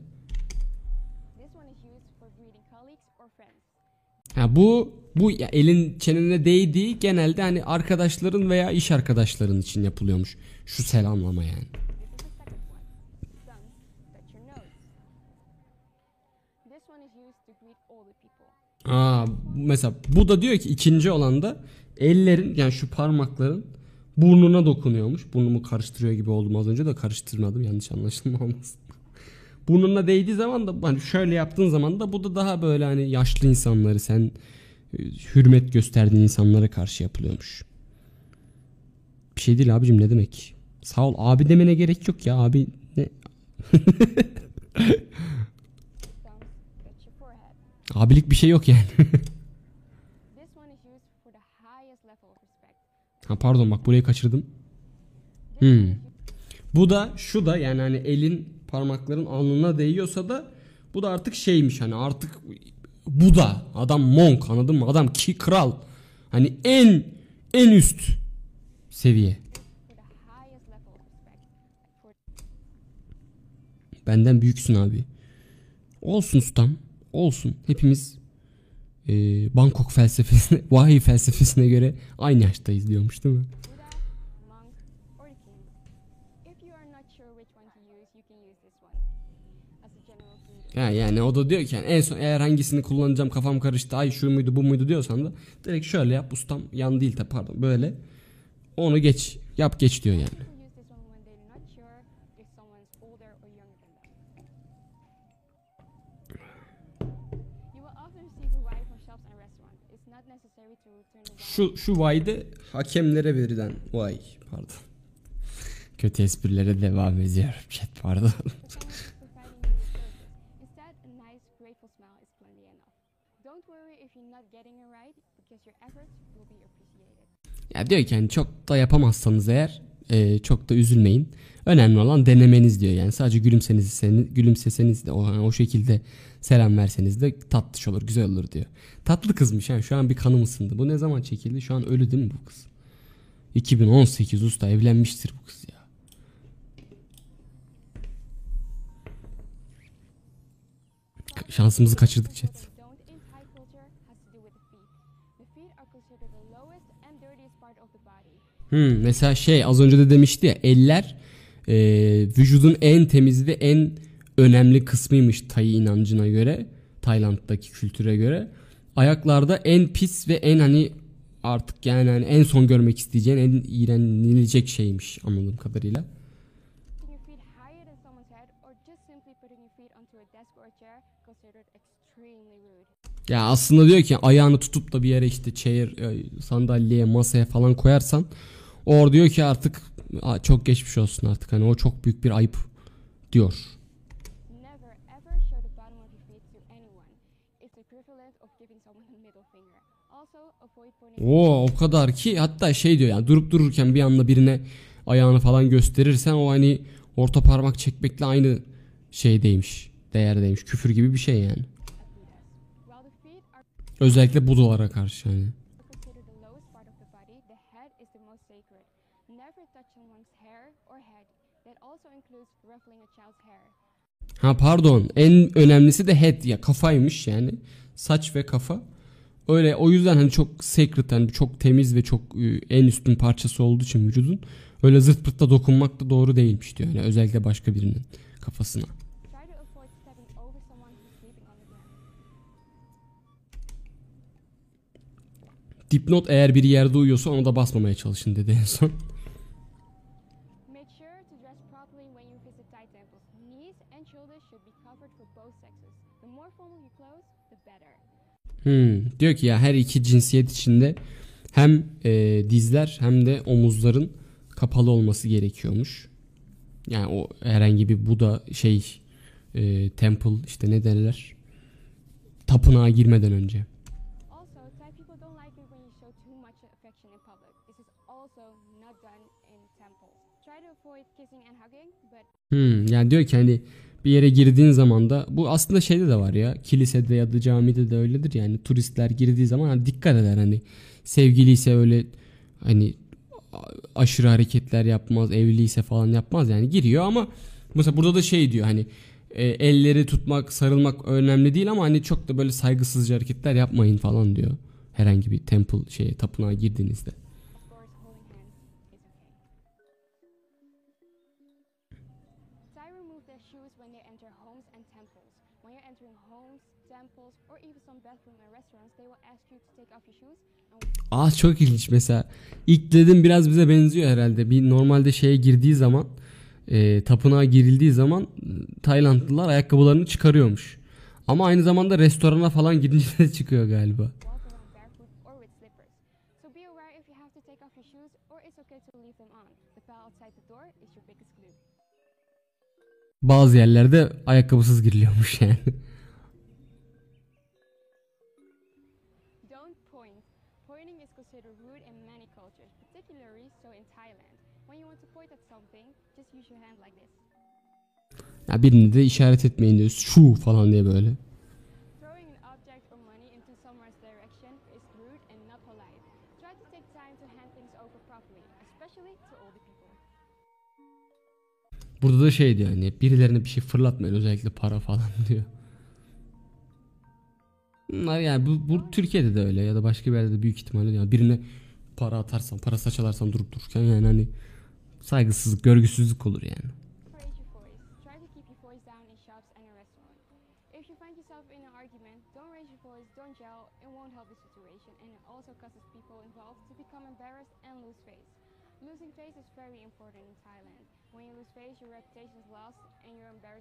Ha bu bu ya elin çenene değdiği genelde hani arkadaşların veya iş arkadaşların için yapılıyormuş. Şu selamlama yani. Aa mesela bu da diyor ki ikinci olan da ellerin yani şu parmakların burnuna dokunuyormuş. Burnumu karıştırıyor gibi oldum az önce de karıştırmadım yanlış anlaşılma. Burnuna değdiği zaman da hani şöyle yaptığın zaman da bu da daha böyle hani yaşlı insanları sen e, hürmet gösterdiğin insanlara karşı yapılıyormuş. Bir şey değil abicim ne demek? Sağ ol abi demene gerek yok ya abi ne? Abilik bir şey yok yani. Ha pardon bak burayı kaçırdım. Hmm. Bu da şu da yani hani elin parmakların alnına değiyorsa da bu da artık şeymiş hani artık bu da adam monk anladın mı? Adam ki kral. Hani en en üst seviye. Benden büyüksün abi. Olsun ustam. Olsun. Hepimiz e, Bangkok felsefesine, vahiy felsefesine göre aynı yaştayız diyormuş değil mi? Buddha, monk, or the king. If you are not sure which one to use, you can use this one. As a general greeting. Ya yani o da diyor ki en son eğer hangisini kullanacağım kafam karıştı ay şu muydu bu muydu diyorsan da direkt şöyle yap ustam yan değil tabi pardon böyle onu geç yap geç diyor yani. Şu şu vayde hakemlere verilen vay pardon. Kötü esprilere devam ediyorum chat pardon. for someone providing you with service. Instead, a nice, grateful smile is plenty enough. Don't worry if you're not getting it right, because your efforts will be appreciated. ya diyor ki yani çok da yapamazsanız eğer e, çok da üzülmeyin. Önemli olan denemeniz diyor yani sadece gülümseniz gülümseseniz de o, o şekilde selam verseniz de tatlış olur güzel olur diyor. Tatlı kızmış yani şu an bir kanım ısındı. Bu ne zaman çekildi? Şu an ölü değil mi bu kız? 2018 usta evlenmiştir bu kız ya. Şansımızı kaçırdık chat. Hmm, mesela şey az önce de demişti ya eller e, vücudun en temiz ve en önemli kısmıymış Tay inancına göre Tayland'daki kültüre göre ayaklarda en pis ve en hani artık yani hani en son görmek isteyeceğin en iğrenilecek şeymiş anladığım kadarıyla. Or or. Ya aslında diyor ki ayağını tutup da bir yere işte chair, e, sandalyeye, masaya falan koyarsan o diyor ki artık çok geçmiş olsun artık hani o çok büyük bir ayıp diyor. Oo o kadar ki hatta şey diyor yani durup dururken bir anda birine ayağını falan gösterirsen o hani orta parmak çekmekle aynı şeydeymiş. Değerdeymiş. Küfür gibi bir şey yani. Özellikle Budalara karşı yani. considered the lowest part of the body, the head is the most sacred. Never touch someone's hair or head. That also includes ruffling a child's hair. Ha pardon en önemlisi de head ya kafaymış yani. Saç ve kafa. Öyle o yüzden hani çok sacred hani çok temiz ve çok e, en üstün parçası olduğu için vücudun öyle zırt pırtla dokunmak da doğru değilmiş diyor. Yani özellikle başka birinin kafasına. Dipnot eğer biri yerde uyuyorsa ona da basmamaya çalışın dedi en son. Hmm, diyor ki ya her iki cinsiyet içinde hem e, dizler hem de omuzların kapalı olması gerekiyormuş. Yani o herhangi bir Buda şey e, temple işte ne derler? Tapınağa girmeden önce. Hmm, yani diyor ki hani bir yere girdiğin zaman da bu aslında şeyde de var ya kilisede ya da camide de öyledir yani turistler girdiği zaman hani dikkat eder hani sevgiliyse öyle hani aşırı hareketler yapmaz evliyse falan yapmaz yani giriyor ama mesela burada da şey diyor hani e, elleri tutmak sarılmak önemli değil ama hani çok da böyle saygısızca hareketler yapmayın falan diyor herhangi bir temple şeye tapınağa girdiğinizde. Aa çok ilginç mesela. İlk dedim biraz bize benziyor herhalde. Bir normalde şeye girdiği zaman e, tapınağa girildiği zaman e, Taylandlılar ayakkabılarını çıkarıyormuş. Ama aynı zamanda restorana falan gidince de çıkıyor galiba. walk around barefoot or with Ya birini de işaret etmeyin diyor. Şu falan diye böyle. Burada da şey diyor hani birilerine bir şey fırlatmayın özellikle para falan diyor. Bunlar yani bu, bu Türkiye'de de öyle ya da başka bir yerde de büyük ihtimalle yani birine para atarsan, para saçalarsan durup dururken yani hani saygısızlık, görgüsüzlük olur yani. Raise your voice. Try to keep your voice down in shops and in restaurants. If you find yourself in an argument, don't raise your voice, don't yell, it won't help the situation, and it also causes people involved to become embarrassed and lose face. Losing face is very important in Thailand. When you lose face, your reputation is lost, and you embarrass yourself and the rest of the people.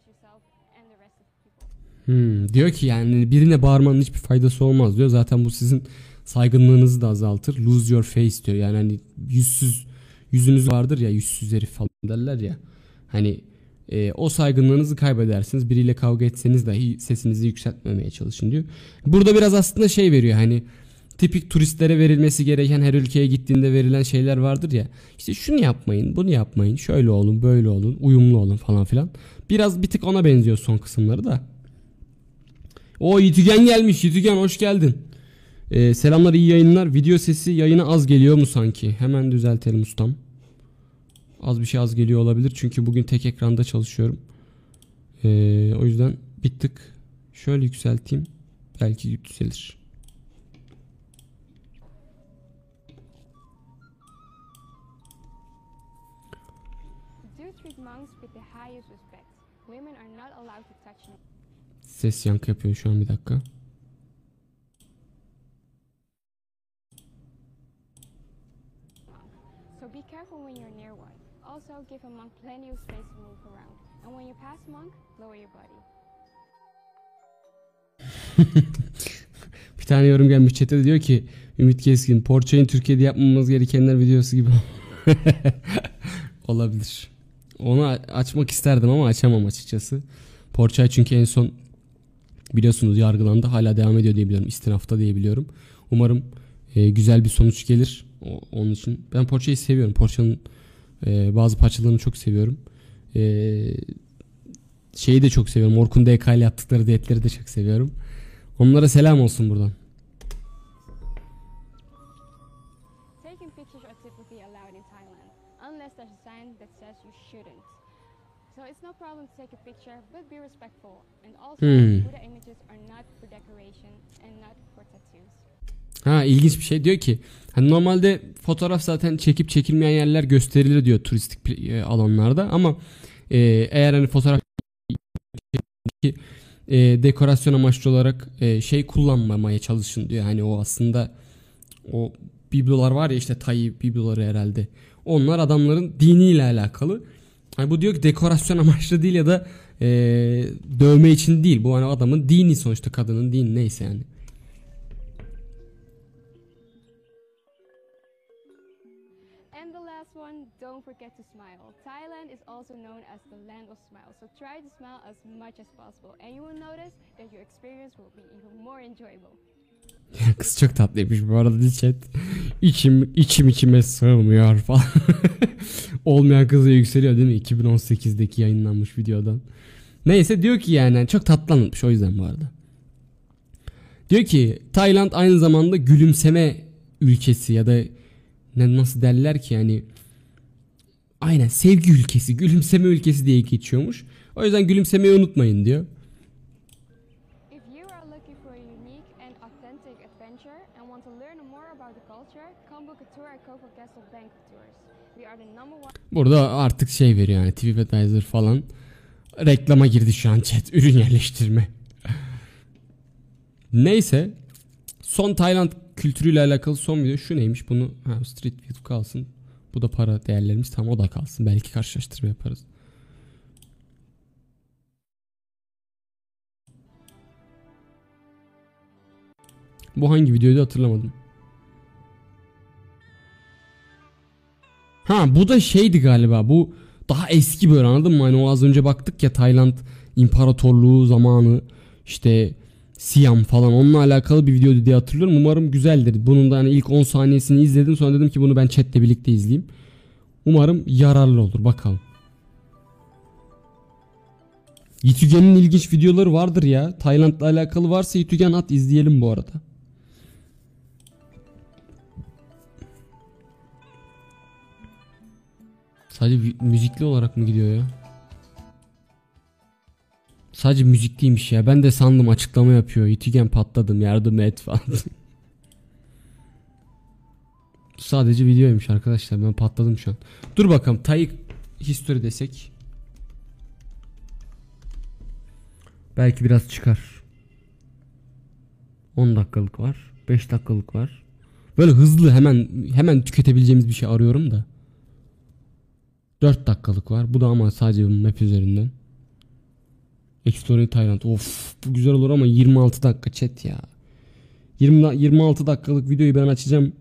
Hmm, diyor ki yani birine bağırmanın hiçbir faydası olmaz diyor. Zaten bu sizin saygınlığınızı da azaltır. Lose your face diyor. Yani hani yüzsüz yüzünüz vardır ya yüzsüz herif falan derler ya. Hani e, o saygınlığınızı kaybedersiniz. Biriyle kavga etseniz dahi sesinizi yükseltmemeye çalışın diyor. Burada biraz aslında şey veriyor hani tipik turistlere verilmesi gereken her ülkeye gittiğinde verilen şeyler vardır ya. İşte şunu yapmayın, bunu yapmayın, şöyle olun, böyle olun, uyumlu olun falan filan. Biraz bir tık ona benziyor son kısımları da. O Yitügen gelmiş. Yitügen hoş geldin. Ee, selamlar iyi yayınlar. Video sesi yayına az geliyor mu sanki? Hemen düzeltelim ustam. Az bir şey az geliyor olabilir. Çünkü bugün tek ekranda çalışıyorum. Ee, o yüzden bir tık şöyle yükselteyim. Belki düzelir. Ses yankı yapıyor şu an bir dakika. So be careful when you're near one. Also, give a monk plenty of space to move around. And when you pass monk, lower your body. Bir tane yorum gelmiş chat'e diyor ki Ümit Keskin Porçay'ın Türkiye'de yapmamamız gerekenler videosu gibi. olabilir. Onu açmak isterdim ama açamam açıkçası. Porçay çünkü en son biliyorsunuz yargılandı. Hala devam ediyor diye biliyorum. İstinafta diye biliyorum. Umarım e, güzel bir sonuç gelir. O- onun için ben Porçay'ı seviyorum. Porça'nın e, bazı parçalarını çok seviyorum. E, şeyi de çok seviyorum. Orkun DK ile yaptıkları diyetleri de çok seviyorum. Onlara selam olsun buradan. So it's no problem to take a picture, but be respectful. And also, Hmm. Buddha images are not for decoration and not for tattoos. Ha ilginç bir şey diyor ki hani normalde fotoğraf zaten çekip çekilmeyen yerler gösterilir diyor turistik e, alanlarda ama e, eğer hani fotoğraf e, dekorasyon amaçlı olarak e, şey kullanmamaya çalışın diyor. Hani o aslında o biblolar var ya işte Tay bibloları herhalde. Onlar adamların diniyle alakalı. Hani bu diyor ki dekorasyon amaçlı değil ya da e, dövme için değil. Bu hani adamın dini sonuçta kadının dini neyse yani. And the last one, don't forget to smile. Thailand is also known as the land of smiles, so try to smile as much as possible, and you will notice that your experience will be even more enjoyable. Kız çok tatlıymış bu arada chat. İçim içim içime sığmıyor falan. Olmayan kızı yükseliyor değil mi? 2018'deki yayınlanmış videodan. Neyse diyor ki yani çok tatlı anlatmış o yüzden bu arada. Diyor ki Tayland aynı zamanda gülümseme ülkesi ya da ne nasıl derler ki yani aynen sevgi ülkesi, gülümseme ülkesi diye geçiyormuş. O yüzden gülümsemeyi unutmayın diyor. If you are looking for a unique and authentic adventure and want to learn more about the culture, come book a tour at Koko Castle Bank Tours. We are the number one Burada artık şey veriyor yani TripAdvisor falan. Reklama girdi şu an chat. Ürün yerleştirme. Neyse. Son Tayland kültürüyle alakalı son video şu neymiş bunu ha, Street View kalsın. Bu da para değerlerimiz tam o da kalsın. Belki karşılaştırma yaparız. Bu hangi videoydu hatırlamadım. Ha bu da şeydi galiba. Bu daha eski böyle anladın mı? Hani o az önce baktık ya Tayland İmparatorluğu zamanı işte Siam falan onunla alakalı bir videoydu diye hatırlıyorum. Umarım güzeldir. Bunun da hani ilk 10 saniyesini izledim sonra dedim ki bunu ben chatle birlikte izleyeyim. Umarım yararlı olur bakalım. Yitügen'in ilginç videoları vardır ya. Tayland'la alakalı varsa Yitügen at izleyelim bu arada. Sadece müzikli olarak mı gidiyor ya? Sadece müzikliymiş ya. Ben de sandım açıklama yapıyor. Yitigen patladım yardım et falan. Sadece videoymuş arkadaşlar. Ben patladım şu an. Dur bakalım. Tayik history desek. Belki biraz çıkar. 10 dakikalık var. 5 dakikalık var. Böyle hızlı hemen hemen tüketebileceğimiz bir şey arıyorum da. 4 dakikalık var. Bu da ama sadece map üzerinden. Exploring Thailand. Of bu güzel olur ama 26 dakika chat ya. 20, da- 26 dakikalık videoyu ben açacağım.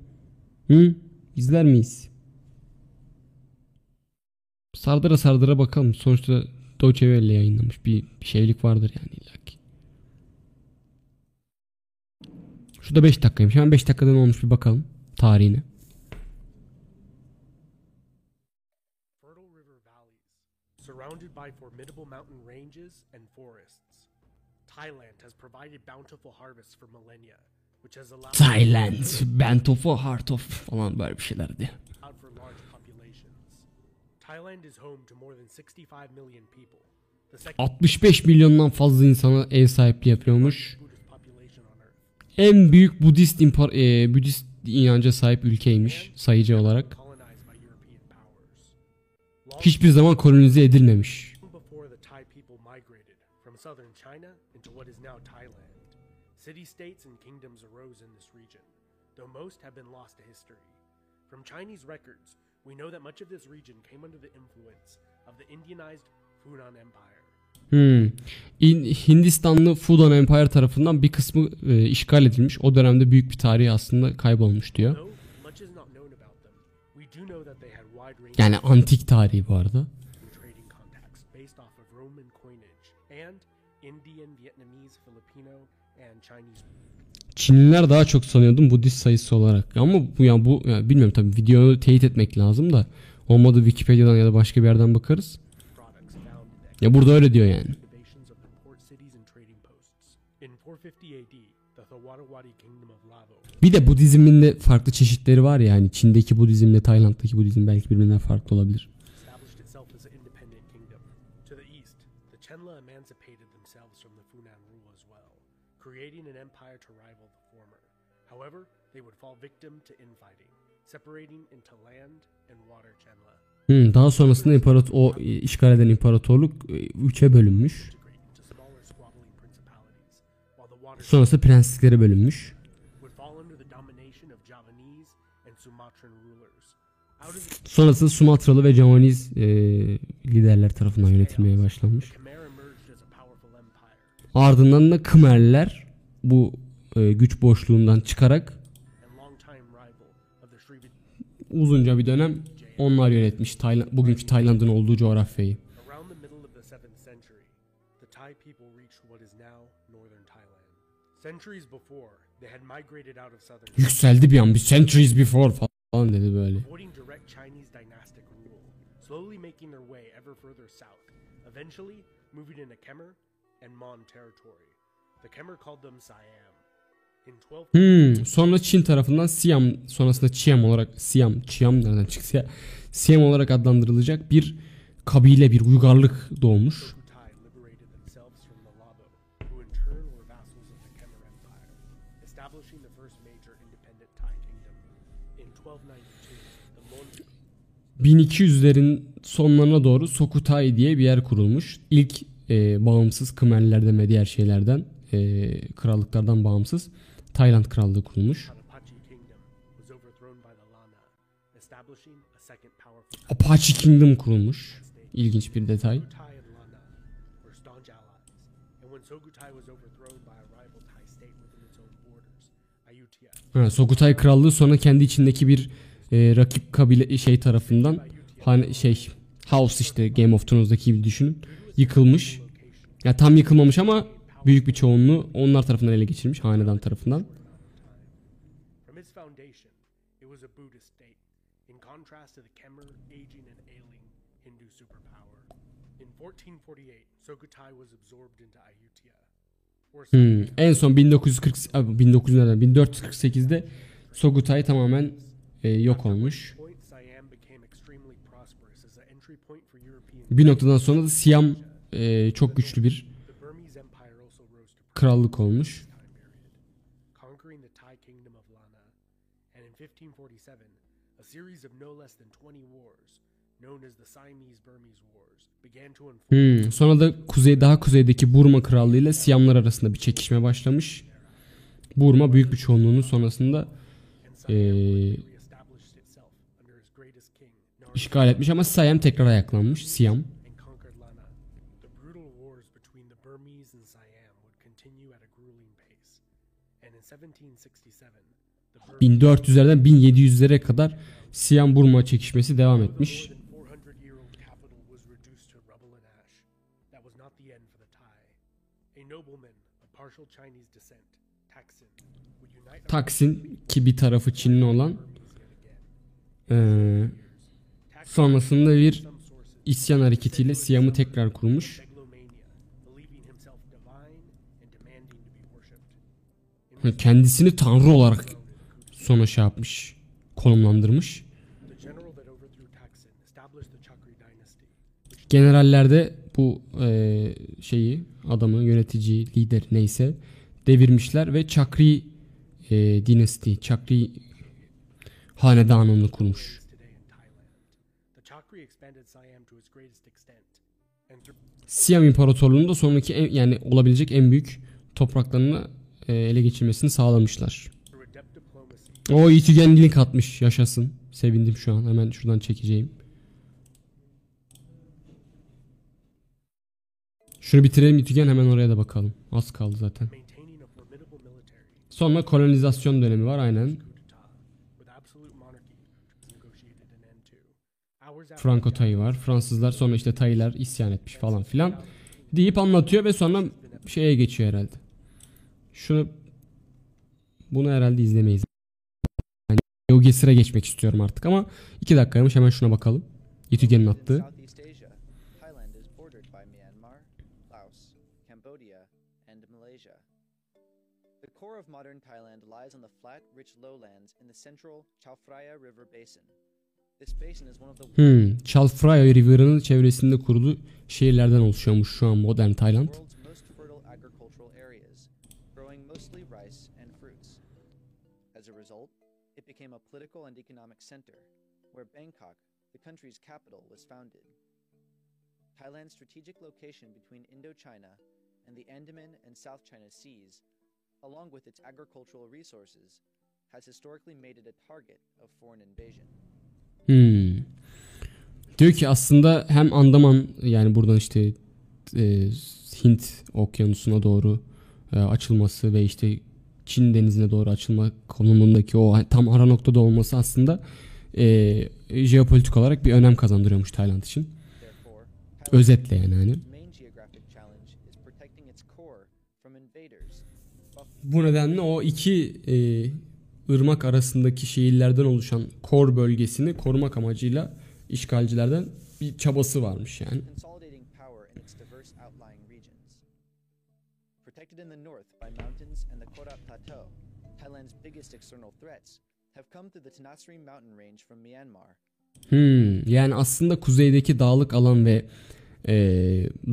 Hı? İzler miyiz? Sardıra sardıra bakalım. Sonuçta Deutsche Welle yayınlamış. Bir, bir şeylik vardır yani illaki. Şurada 5 dakikaymış. Hemen 5 dakikadan olmuş bir bakalım tarihine. By formidable mountain ranges and forests. Thailand has provided bountiful harvests for millennia, which has allowed Thailand, a Heart of falan böyle bir şeylerdi. out for large populations. Thailand is home to more than 65 million people, the second 65 milyondan fazla insana ev sahipliği yapıyormuş. Buddhist population on Earth. En büyük Budist impar e, Budist inanca sahip ülkeymiş sayıcı olarak. Hiçbir zaman kolonize edilmemiş. before the Thai people migrated from southern China into what is now Thailand, city states and kingdoms arose in this region, though most have been lost to history. From Chinese records, we know that much of this region came under the influence of the Indianized Funan Empire. Hmm. İn- Hindistanlı Fudan Empire tarafından bir kısmı e, işgal edilmiş. O dönemde büyük bir tarihi aslında kaybolmuş diyor. Yani antik tarihi bu arada. Çinliler daha çok sanıyordum Budist sayısı olarak. Ama bu yani bu yani bilmiyorum tabii videoyu teyit etmek lazım da olmadı Wikipedia'dan ya da başka bir yerden bakarız. Ya burada öyle diyor yani. Bir de Budizmin de farklı çeşitleri var ya hani Çin'deki Budizmle Tayland'daki Budizm belki birbirinden farklı olabilir. creating an empire to rival the former. However, they would fall victim to infighting, separating into land and water Chenla, Hmm, daha sonrasında imparator o işgal eden imparatorluk e, üçe bölünmüş. integrate into smaller Sonrasında Sumatralı ve Javaniz e, liderler tarafından yönetilmeye başlanmış. Ardından da Kımerliler bu e, güç boşluğundan çıkarak uzunca bir dönem onlar yönetmiş Tayland, bugünkü Tayland'ın olduğu coğrafyayı. Around the middle of the 7th century, the Thai people reached what is now northern Thailand. Centuries before, they had migrated out of southern Yükseldi bir an bir centuries before falan dedi böyle. Chinese dynastic rule, slowly making their way ever further south, eventually moving into Khmer and Mon territory. The Khmer called them Siam. In 12 Hmm, sonra Çin tarafından Siam sonrasında Chiam olarak Siam, Chiam nereden çıktı ya? Siam olarak adlandırılacak bir kabile, bir uygarlık doğmuş. 1200'lerin sonlarına doğru Sokutay diye bir yer kurulmuş. İlk e, bağımsız Kımerlilerden ve diğer şeylerden, e, krallıklardan bağımsız Tayland Krallığı kurulmuş. Apache Kingdom kurulmuş. İlginç bir detay. Ha, Sokutay Krallığı sonra kendi içindeki bir e, rakip kabile şey tarafından hani şey House işte Game of Thrones'daki gibi düşünün. Yıkılmış. Ya tam yıkılmamış ama büyük bir çoğunluğu onlar tarafından ele geçirilmiş. Hanedan tarafından. From its foundation, it was a Buddhist state, in contrast to the Khmer aging and ailing Hindu superpower. In 1448, Sukhothai was absorbed into Ayutthaya. Or Hmm, En son 1940 abi 1900 nereden 1448'de Sokutay tamamen e, yok olmuş. Bir noktadan sonra da Siam e, çok güçlü bir krallık olmuş. time period, conquering the Thai kingdom of Lana. And in 1547, a series of no less than 20 wars, known as the Siamese-Burmese Wars, began to unfold. Hmm, sonra da kuzey daha kuzeydeki Burma Krallığı ile Siyamlar arasında bir çekişme başlamış. Burma büyük bir çoğunluğunun sonrasında and Siam Ee, reestablished itself under its greatest king, Narendra, işgal etmiş ama Siam tekrar ayaklanmış. Siam. and conquered Lana. The brutal wars between the Burmese and Siam would continue at a grueling pace. And in 1767, the Burmese 1400'lerden 1700'lere kadar Siam Burma çekişmesi devam etmiş. more than 400 year old capital was reduced to rubble and ash. That was not the end for the Thai. A nobleman of partial Chinese descent, Taksin, ki bir tarafı Çinli olan eee, sonrasında bir isyan hareketiyle Siam'ı tekrar kurmuş. Kendisini tanrı olarak sonra şey yapmış, konumlandırmış. The general that overthrew Taksin established the Chakri dynasty, Generaller de bu eee, şeyi adamı yönetici lider neyse devirmişler ve Çakri eee dinasti Çakri hanedanını kurmuş. today in Thailand. The Chakri expanded Siam İmparatorluğu'nun da sonraki en- yani olabilecek en büyük topraklarını eee, ele geçirmesini sağlamışlar. O İTÜGEN link atmış yaşasın. Sevindim şu an hemen şuradan çekeceğim. Şunu bitirelim İTÜGEN hemen oraya da bakalım. Az kaldı zaten. Sonra kolonizasyon dönemi var aynen. Franco Tay var. Fransızlar sonra işte Taylar isyan etmiş falan filan. Deyip anlatıyor ve sonra şeye geçiyor herhalde. Şunu bunu herhalde izlemeyiz. Yani Geogesir'e geçmek istiyorum artık ama 2 dakikaymış hemen şuna bakalım. Yitügen'in In attığı. Modern Thailand lies on the flat, rich lowlands in the central Chao Phraya River basin. This basin is one of the Hmm, Chao Phraya River'ının çevresinde kurulu şehirlerden oluşuyormuş şu an modern Tayland. most fertile agricultural areas, growing mostly rice and fruits. As a result, it became a political and economic center, where Bangkok, the country's capital, was founded. Thailand's strategic location between Indochina and the Andaman and South China Seas, along with its agricultural resources, has historically made it a target of foreign invasion. Hmm. Diyor ki aslında hem Andaman yani buradan işte e, Hint okyanusuna doğru e, açılması ve işte Çin denizine doğru açılma konumundaki o tam ara noktada olması aslında e, jeopolitik olarak bir önem kazandırıyormuş Tayland için. Özetle yani hani. Bu nedenle o iki e, ırmak arasındaki şehirlerden oluşan Kor bölgesini korumak amacıyla işgalcilerden bir çabası varmış yani. Protected in the north by mountains and the Korat Plateau, Thailand's biggest external threats have come through the Tenasserim mountain range from Myanmar. Hmm, yani aslında kuzeydeki dağlık alan ve e,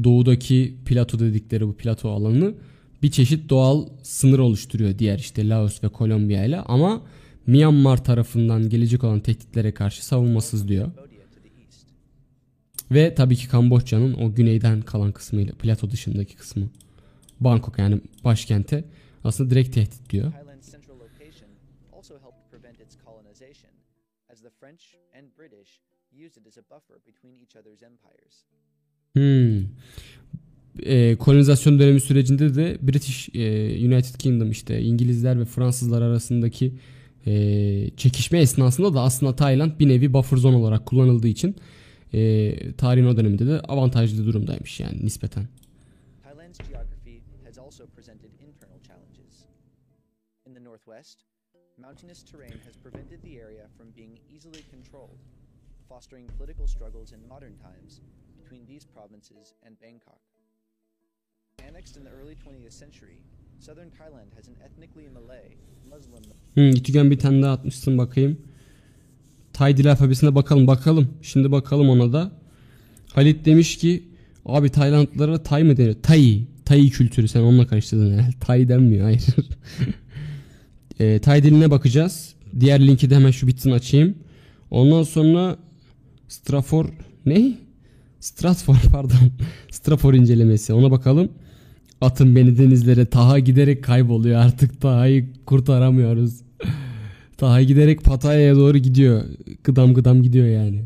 doğudaki plato dedikleri bu plato alanı bir çeşit doğal sınır oluşturuyor diğer işte Laos ve Kolombiya ile ama Myanmar tarafından gelecek olan tehditlere karşı savunmasız diyor. Ve tabii ki Kamboçya'nın o güneyden kalan kısmıyla plato dışındaki kısmı Bangkok yani başkente aslında direkt tehdit diyor. Hmm. Ee, kolonizasyon dönemi sürecinde de British e, United Kingdom işte İngilizler ve Fransızlar arasındaki e, çekişme esnasında da aslında Tayland bir nevi buffer zone olarak kullanıldığı için e, tarihin o döneminde de avantajlı durumdaymış yani nispeten. Mountainous terrain has prevented the area from being easily controlled, fostering political struggles in modern times between these provinces and Bangkok. Hmm, Gitügen bir tane daha atmışsın bakayım. Tay dil alfabesine bakalım bakalım. Şimdi bakalım ona da. Halit demiş ki abi Taylandlılara Tay mı deniyor? Tay. Tay kültürü sen onunla karıştırdın herhalde. Tay denmiyor hayır. e, Tay diline bakacağız. Diğer linki de hemen şu bitsin açayım. Ondan sonra Strafor ne? Stratfor pardon. Strafor incelemesi ona bakalım. Atın beni denizlere Taha giderek kayboluyor artık Taha'yı kurtaramıyoruz. Taha giderek Pataya'ya doğru gidiyor. Gıdam gıdam gidiyor yani.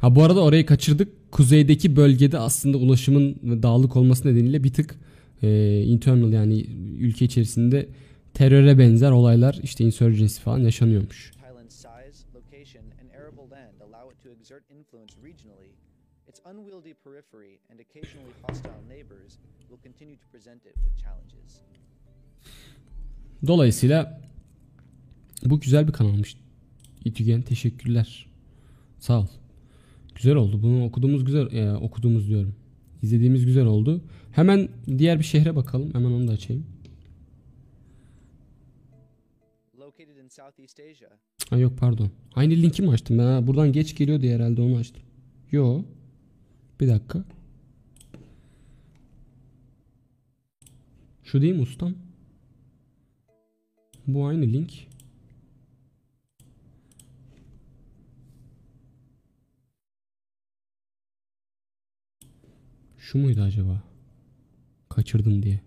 Ha bu arada orayı kaçırdık. Kuzeydeki bölgede aslında ulaşımın dağlık olması nedeniyle bir tık e, internal yani ülke içerisinde teröre benzer olaylar işte insurgency falan yaşanıyormuş. Thailand's size, location, and arable land allow it to exert influence regionally. Its unwieldy periphery and occasionally hostile neighbors will continue to present it with challenges. Dolayısıyla bu güzel bir kanalmış. İtügen teşekkürler. Sağ ol. Güzel oldu. Bunu okuduğumuz güzel e, okuduğumuz diyorum. İzlediğimiz güzel oldu. Hemen diğer bir şehre bakalım. Hemen onu da açayım. Located in Southeast Asia, Ha yok pardon. Aynı linki mi açtım? Ben ha, buradan geç geliyordu herhalde onu açtım. Yo. Bir dakika. Şu değil mi ustam? Bu aynı link. Şu muydu acaba? Kaçırdım diye.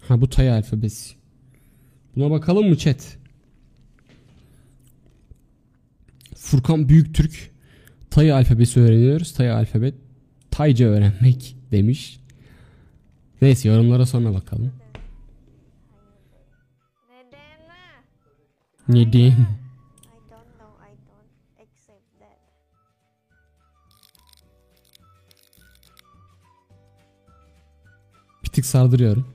Ha bu Tay alfabesi. Buna bakalım mı chat? Furkan Büyüktürk Tay alfabesi öğreniyoruz. Tay alfabet Tayca öğrenmek demiş. Neyse yorumlara sonra bakalım. Ne? Bir tık sardırıyorum.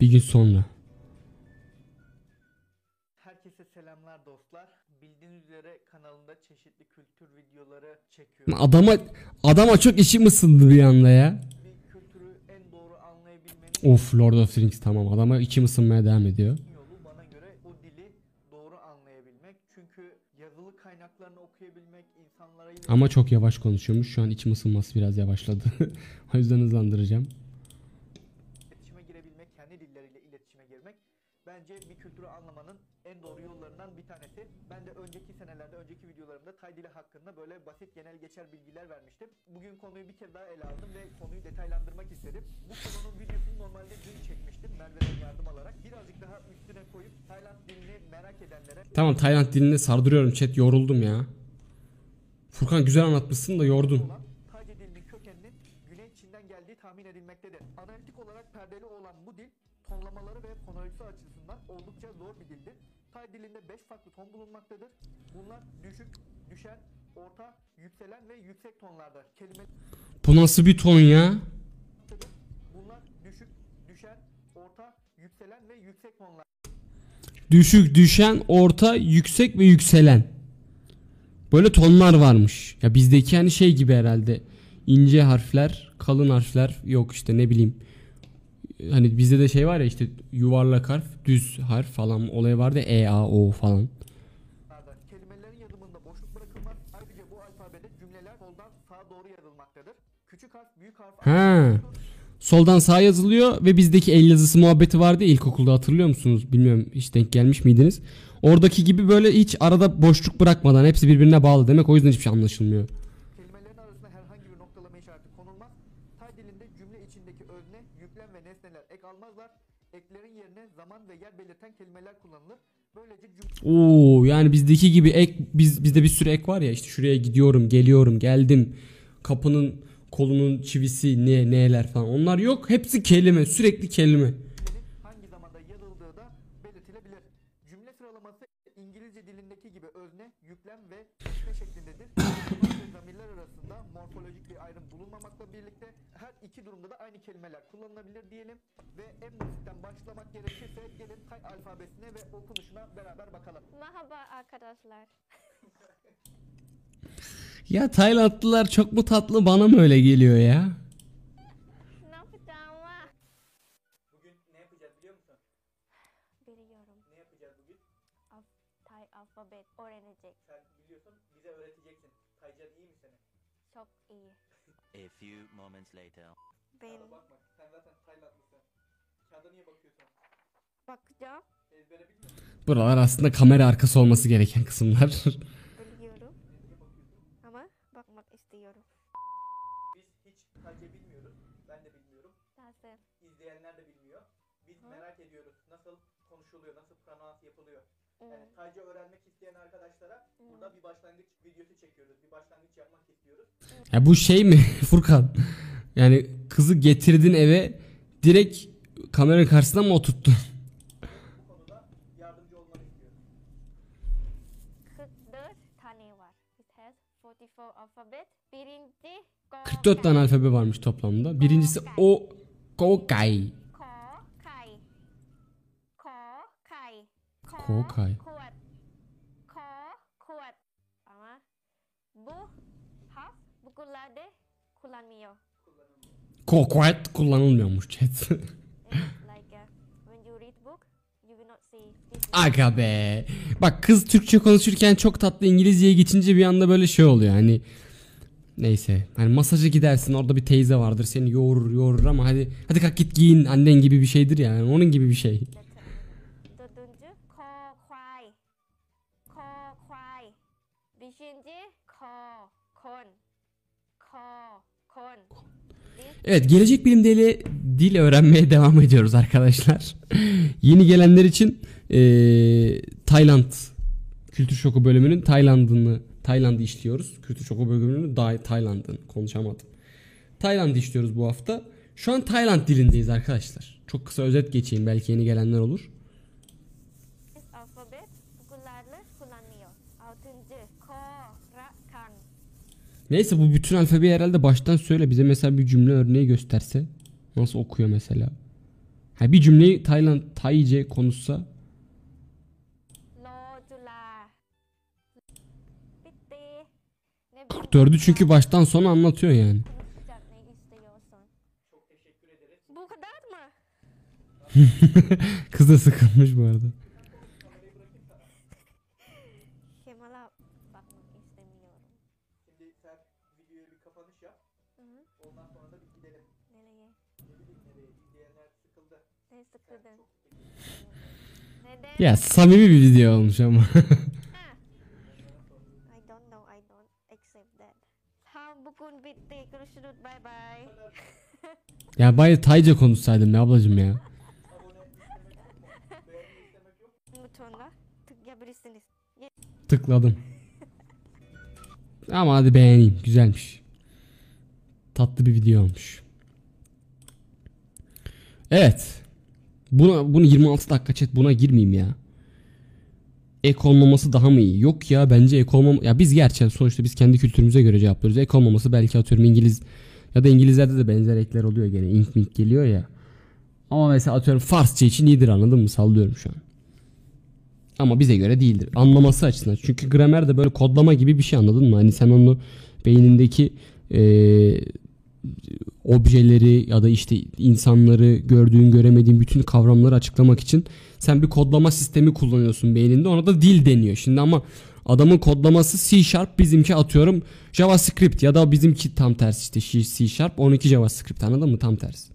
Bir gün sonra. Videoları çekiyorum. Adama adama çok içim ısındı bir anda ya. Of Lord of the Rings tamam adama içim ısınmaya devam ediyor. yolu bana göre o dili doğru anlayabilmek. Çünkü yazılı kaynaklarını okuyabilmek, insanlara Ama çok yavaş konuşuyormuş. Şu an içim ısınması biraz yavaşladı. o yüzden hızlandıracağım. iletişime girebilmek, kendi dilleriyle iletişime girmek bence bir kültürü anlamanın en doğru yollarından bir tanesi. Ben de önceki senelerde, önceki videolarımda Tay dili hakkında böyle basit genel geçer bilgiler vermiştim. Bugün konuyu bir kere daha ele aldım ve konuyu detaylandırmak istedim. Bu konunun videosunu normalde dün çekmiştim Merve'den yardım alarak. Birazcık daha üstüne koyup Tayland dilini merak edenlere Tamam Tayland dilini sardırıyorum chat yoruldum ya. Furkan güzel anlatmışsın da yordun. Tayce dilinin kökeninin Güney Çin'den geldiği tahmin edilmektedir. Analitik olarak perdeli olan bu dil tonlamaları ve fonolojisi açısından oldukça zor bir dildir. Tay dilinde 5 farklı ton bulunmaktadır. Bunlar düşük, düşen, orta, yükselen ve yüksek tonlardır. Kelime Bu nasıl bir ton ya? bunlar düşük, düşen, orta, yükselen ve yüksek tonlar. Düşük, düşen, orta, yüksek ve yükselen. Böyle tonlar varmış. Ya bizdeki hani şey gibi herhalde. İnce harfler, kalın harfler yok işte ne bileyim. Hani bizde de şey var ya işte yuvarlak harf, düz harf falan olayı vardı E, A, O falan. Kelimelerin yazımında boşluk bırakılmaz. Ayrıca bu alfabede cümleler soldan sağa doğru yazılmaktadır. Küçük harf, büyük harf Ha. Soldan sağa yazılıyor ve bizdeki el yazısı muhabbeti vardı ya ilkokulda hatırlıyor musunuz? Bilmiyorum hiç denk gelmiş miydiniz? Oradaki gibi böyle hiç arada boşluk bırakmadan hepsi birbirine bağlı demek o yüzden hiçbir şey anlaşılmıyor. Kelimelerin arasına herhangi bir noktalama işareti konulmaz. Tay dilinde cümle içindeki özne, yüklem ve nesneler ek almazlar. Eklerin yerine zaman ve yer belirten kelimeler kullanılır. Böylece Oo yani bizdeki gibi ek biz bizde bir sürü ek var ya işte şuraya gidiyorum, geliyorum, geldim. Kapının kolunun çivisi ne neler falan. Onlar yok. Hepsi kelime, sürekli kelime. hangi zamanda yazıldığı da belirtilebilir. Cümle sıralaması İngilizce dilindeki gibi özne, yüklem ve nesne şeklindedir. Zamirler arasında morfolojik bir ayrım bulunmamakla birlikte her iki durumda da aynı kelimeler kullanılabilir diyelim. Ve en basitten başlamak gerekirse gelin Tay alfabesine ve okunuşuna beraber bakalım. Merhaba arkadaşlar. Ya Taylandlılar çok mu tatlı bana mı öyle geliyor ya? Buralar aslında kamera arkası olması gereken kısımlar. Biliyorum. Ama bakmak istiyorum. Biz hiç Tayca bilmiyoruz. Ben de bilmiyorum. Nasıl? İzleyenler de bilmiyor. Biz merak ediyoruz nasıl konuşuluyor, nasıl pronouns yapılıyor. Yani. Tayca öğrenmek isteyen arkadaşlara burada bir başlangıç videosu çekiyoruz. Bir başlangıç yapmak istiyoruz. ya bu şey mi Furkan? Yani kızı getirdin eve direkt kameranın karşısına mı oturttun? Bu konuda yardımcı olmanı istiyoruz. 44 tane var. It has 44 alphabet. Birinci ko 44 tane alfabe varmış toplamda. Birincisi o Kokay. Ko kai. Ko kai. Ko kai. Kuat. Ko kuat. Ama bu harf bukularda kullanmıyor. Kokwet kullanılmıyormuş chat. Aga be. Bak kız Türkçe konuşurken çok tatlı İngilizceye geçince bir anda böyle şey oluyor hani. Neyse. Hani masaja gidersin orada bir teyze vardır seni yoğurur yoğurur ama hadi hadi kalk git giyin annen gibi bir şeydir yani onun gibi bir şey. Evet gelecek bilimde dil öğrenmeye devam ediyoruz arkadaşlar. Yeni gelenler için eee, Tayland Kültür Şoku bölümünün Tayland'ını Tayland'ı işliyoruz. Kültür Şoku bölümünü da Tayland'ın konuşamadım. Tayland'ı işliyoruz bu hafta. Şu an Tayland dilindeyiz arkadaşlar. Çok kısa özet geçeyim belki yeni gelenler olur. Alfabet Neyse bu bütün alfabeyi herhalde baştan söyle. Bize mesela bir cümle örneği gösterse. Nasıl okuyor mesela. Ha bir cümleyi Tayland Tayce konuşsa 44'ü çünkü baştan sona anlatıyor yani. Bu kadar mı? Kız da sıkılmış bu arada. Ya samimi bir video olmuş ama. ya bari Tayca konuşsaydım ya ablacım ya. Tıklayabilirsiniz. Tıkladım. Ama hadi beğeneyim. Güzelmiş. Tatlı bir video olmuş. Evet. Buna, bunu 26 dakika chat buna girmeyeyim ya. Ek olmaması daha mı iyi? Yok ya bence ek olmam... Ya biz gerçekten sonuçta biz kendi kültürümüze göre cevaplıyoruz. Ek olmaması belki atıyorum İngiliz... Ya da İngilizlerde de benzer ekler oluyor gene. Ink mink geliyor ya. Ama mesela atıyorum Farsça için iyidir anladın mı? Sallıyorum şu an. Ama bize göre değildir. Anlaması açısından. Çünkü gramer de böyle kodlama gibi bir şey anladın mı? Hani sen onu beynindeki eee, objeleri ya da işte insanları gördüğün göremediğin bütün kavramları açıklamak için sen bir kodlama sistemi kullanıyorsun beyninde. Ona da dil deniyor. Şimdi ama adamın kodlaması C Sharp bizimki atıyorum JavaScript ya da bizimki tam tersi işte C Sharp 12 JavaScript anladın mı? Tam tersi.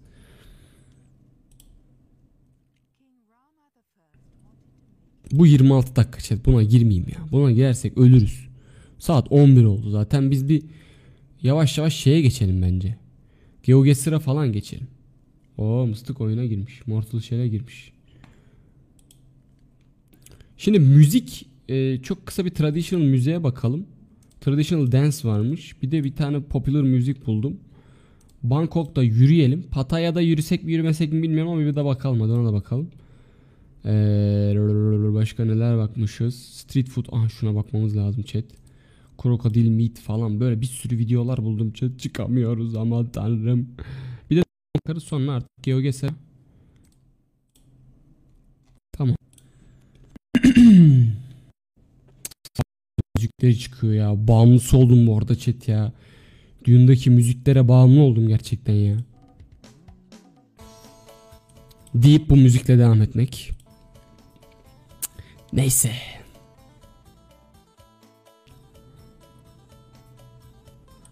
Bu 26 dakika chat buna girmeyeyim ya. Buna girersek ölürüz. Saat 11 oldu zaten biz bir yavaş yavaş şeye geçelim bence. GeoGuessr'a falan geçelim. Oo mıstık oyuna girmiş. Mortal Shell'e girmiş. Şimdi müzik e, çok kısa bir traditional müziğe bakalım. Traditional dance varmış. Bir de bir tane popular müzik buldum. Bangkok'ta yürüyelim. Pattaya'da yürüsek mi yürümesek mi bilmiyorum ama bir de bakalım hadi ona da bakalım. Ee, başka neler bakmışız? Street food. Ah şuna bakmamız lazım chat. Krokodil meat falan böyle bir sürü videolar buldum chat. Çıkamıyoruz ama tanrım. Bir de bakarız sonra artık GeoGuessr. Tamam. Müzikleri çıkıyor ya. Bağımlısı oldum bu arada chat ya. Düğündeki müziklere bağımlı oldum gerçekten ya. Deyip bu müzikle devam etmek. Neyse.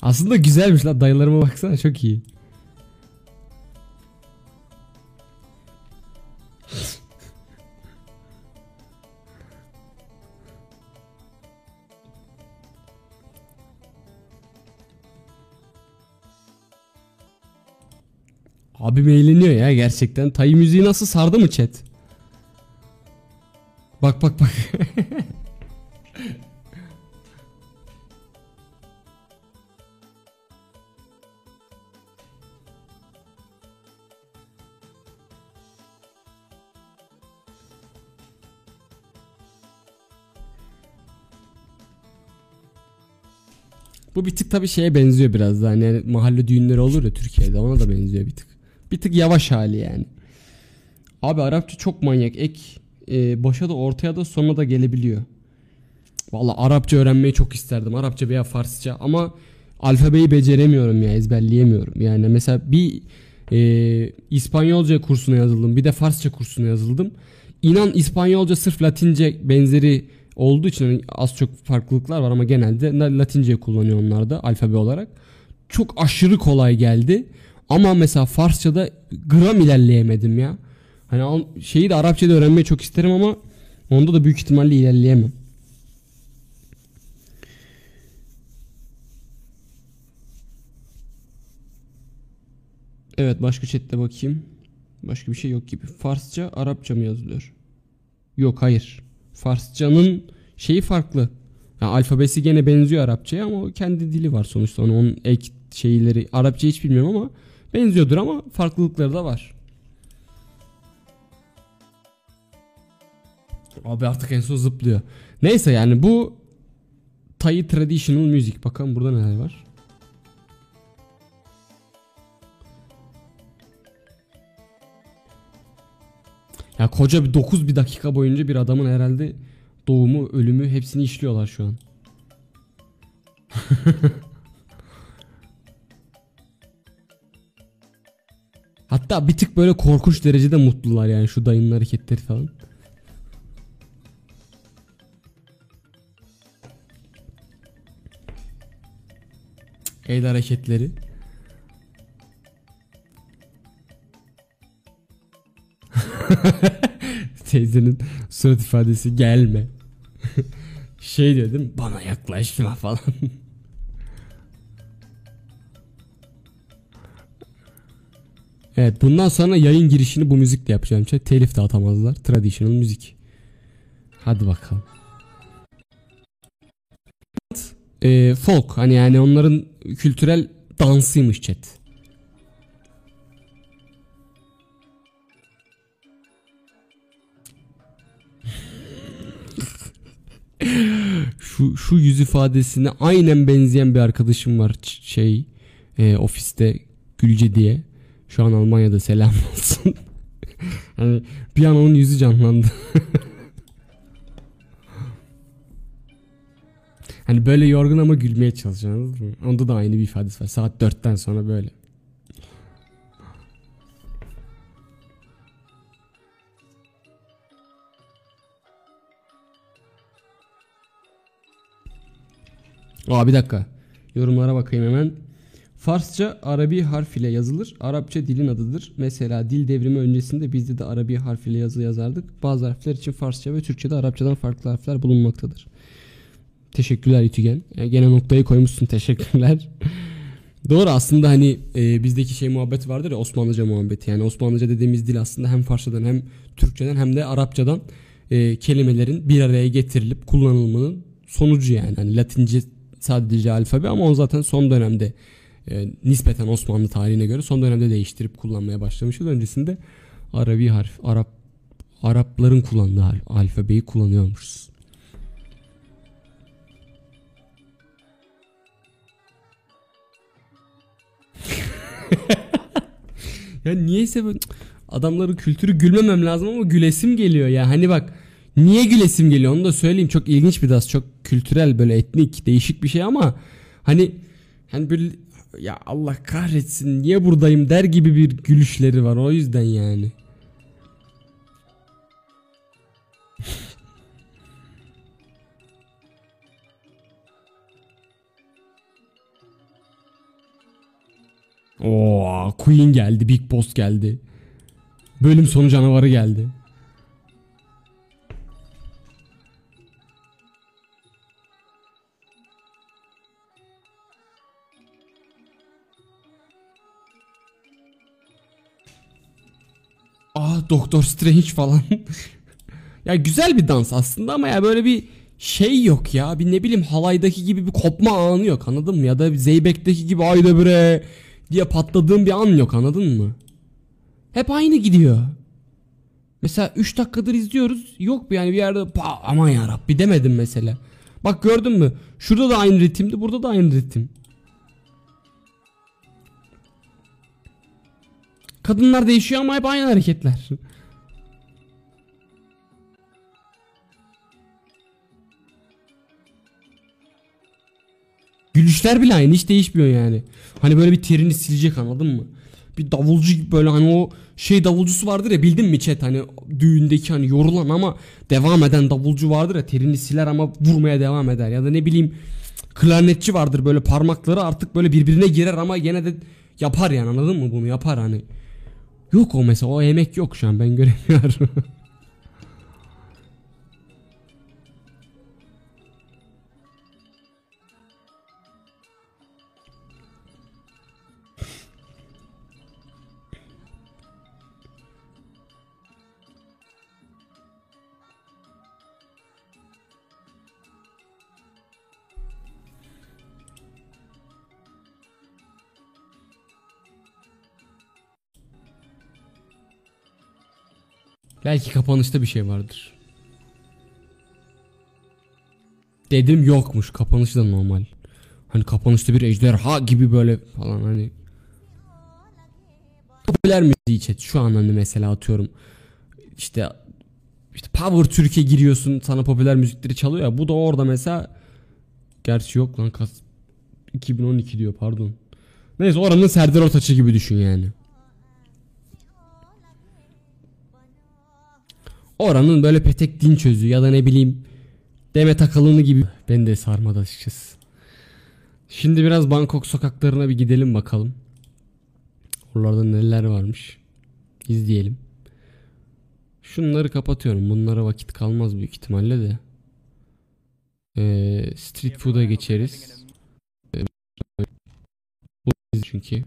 Aslında güzelmiş la dayılarıma baksana çok iyi. Abim eğleniyor ya gerçekten. Tayı müziği nasıl sardı mı chat? Bak bak bak. Bu bir tık tabii şeye benziyor biraz da. Hani yani mahalle düğünleri olur ya Türkiye'de ona da benziyor bir tık. Bir tık yavaş hali yani. Abi Arapça çok manyak. Ek e, başa da ortaya da sonuna da gelebiliyor. Valla Arapça öğrenmeyi çok isterdim. Arapça veya Farsça ama alfabeyi beceremiyorum ya ezberleyemiyorum. Yani mesela bir e, İspanyolca kursuna yazıldım. Bir de Farsça kursuna yazıldım. İnan İspanyolca sırf Latince benzeri olduğu için hani az çok farklılıklar var ama genelde Latince kullanıyor onlar da alfabe olarak. Çok aşırı kolay geldi. Ama mesela Farsça'da gram ilerleyemedim ya. Hani şeyi de Arapça'da öğrenmeyi çok isterim ama onda da büyük ihtimalle ilerleyemem. Evet başka chatte bakayım. Başka bir şey yok gibi. Farsça, Arapça mı yazılıyor? Yok hayır. Farsçanın şeyi farklı. Yani alfabesi gene benziyor Arapçaya ama o kendi dili var sonuçta. Onun, onun ek şeyleri Arapça hiç bilmiyorum ama Benziyordur ama farklılıkları da var. Abi artık en son zıplıyor. Neyse yani bu Thai Traditional Music. Bakalım burada neler var. Ya koca bir 9 bir dakika boyunca bir adamın herhalde doğumu, ölümü hepsini işliyorlar şu an. Hatta bir tık böyle korkunç derecede mutlular yani şu dayının hareketleri falan. El hareketleri. Teyzenin surat ifadesi gelme. şey diyor değil mi? Bana yaklaşma falan. evet bundan sonra yayın girişini bu müzikle yapacağım. Şey, telif de atamazlar. Traditional müzik. Hadi bakalım. Ee, folk hani yani onların kültürel dansıymış chat. şu şu yüz ifadesine aynen benzeyen bir arkadaşım var şey e, ofiste Gülce diye. Şu an Almanya'da selam olsun. hani bir an onun yüzü canlandı. hani böyle yorgun ama gülmeye çalışıyorsunuz? Onda da aynı bir ifadesi var. Saat 4'ten sonra böyle. Aa bir dakika. Yorumlara bakayım hemen. Farsça Arabi harf ile yazılır. Arapça dilin adıdır. Mesela dil devrimi öncesinde bizde de Arabi harf ile yazı yazardık. Bazı harfler için Farsça ve Türkçe'de Arapçadan farklı harfler bulunmaktadır. Teşekkürler İtügen. E, gene noktayı koymuşsun teşekkürler. Doğru aslında hani e, bizdeki şey muhabbet vardır ya Osmanlıca muhabbeti. Yani Osmanlıca dediğimiz dil aslında hem Farsçadan hem Türkçeden hem de Arapçadan e, kelimelerin bir araya getirilip kullanılmanın sonucu yani. Hani Latince sadece alfabe ama o zaten son dönemde e, nispeten Osmanlı tarihine göre son dönemde değiştirip kullanmaya başlamışız. Öncesinde Arabi harf, Arap Arapların kullandığı al- alfabeyi kullanıyormuşuz. ya niyeyse böyle adamların kültürü gülmemem lazım ama gülesim geliyor ya. Hani bak niye gülesim geliyor onu da söyleyeyim. Çok ilginç bir das. Çok kültürel böyle etnik değişik bir şey ama hani hani böyle ya Allah kahretsin niye buradayım der gibi bir gülüşleri var o yüzden yani. Oo, Queen geldi, Big Boss geldi. Bölüm sonu canavarı geldi. Aa Doktor Strange falan. ya güzel bir dans aslında ama ya böyle bir şey yok ya. Bir ne bileyim halaydaki gibi bir kopma anı yok anladın mı? Ya da Zeybek'teki gibi ayda bre diye patladığım bir an yok anladın mı? Hep aynı gidiyor. Mesela 3 dakikadır izliyoruz. Yok bir yani bir yerde pa aman yarabbi demedim mesela. Bak gördün mü? Şurada da aynı ritimdi, burada da aynı ritim. Kadınlar değişiyor ama hep aynı hareketler. Gülüşler bile aynı hiç değişmiyor yani. Hani böyle bir terini silecek anladın mı? Bir davulcu gibi böyle hani o şey davulcusu vardır ya bildin mi chat hani düğündeki hani yorulan ama devam eden davulcu vardır ya terini siler ama vurmaya devam eder ya da ne bileyim klarnetçi vardır böyle parmakları artık böyle birbirine girer ama gene de yapar yani anladın mı bunu yapar hani. Yok o mesela o emek yok şu an ben göremiyorum. Belki kapanışta bir şey vardır. Dedim yokmuş. Kapanışı da normal. Hani kapanışta bir ejderha gibi böyle falan hani. Popüler müziği chat. Şu an hani mesela atıyorum. işte işte Power Türkiye giriyorsun sana popüler müzikleri çalıyor ya. Bu da orada mesela gerçi yok lan kas 2012 diyor pardon. Neyse oranın Serdar Ortaç'ı gibi düşün yani. Oranın böyle petek din çözü ya da ne bileyim Demet Akalın'ı gibi. Ben de sarmadı açıkçası. Şimdi biraz Bangkok sokaklarına bir gidelim bakalım. Oralarda neler varmış. İzleyelim. Şunları kapatıyorum. Bunlara vakit kalmaz büyük ihtimalle de. Ee, street food'a geçeriz. Ee, çünkü.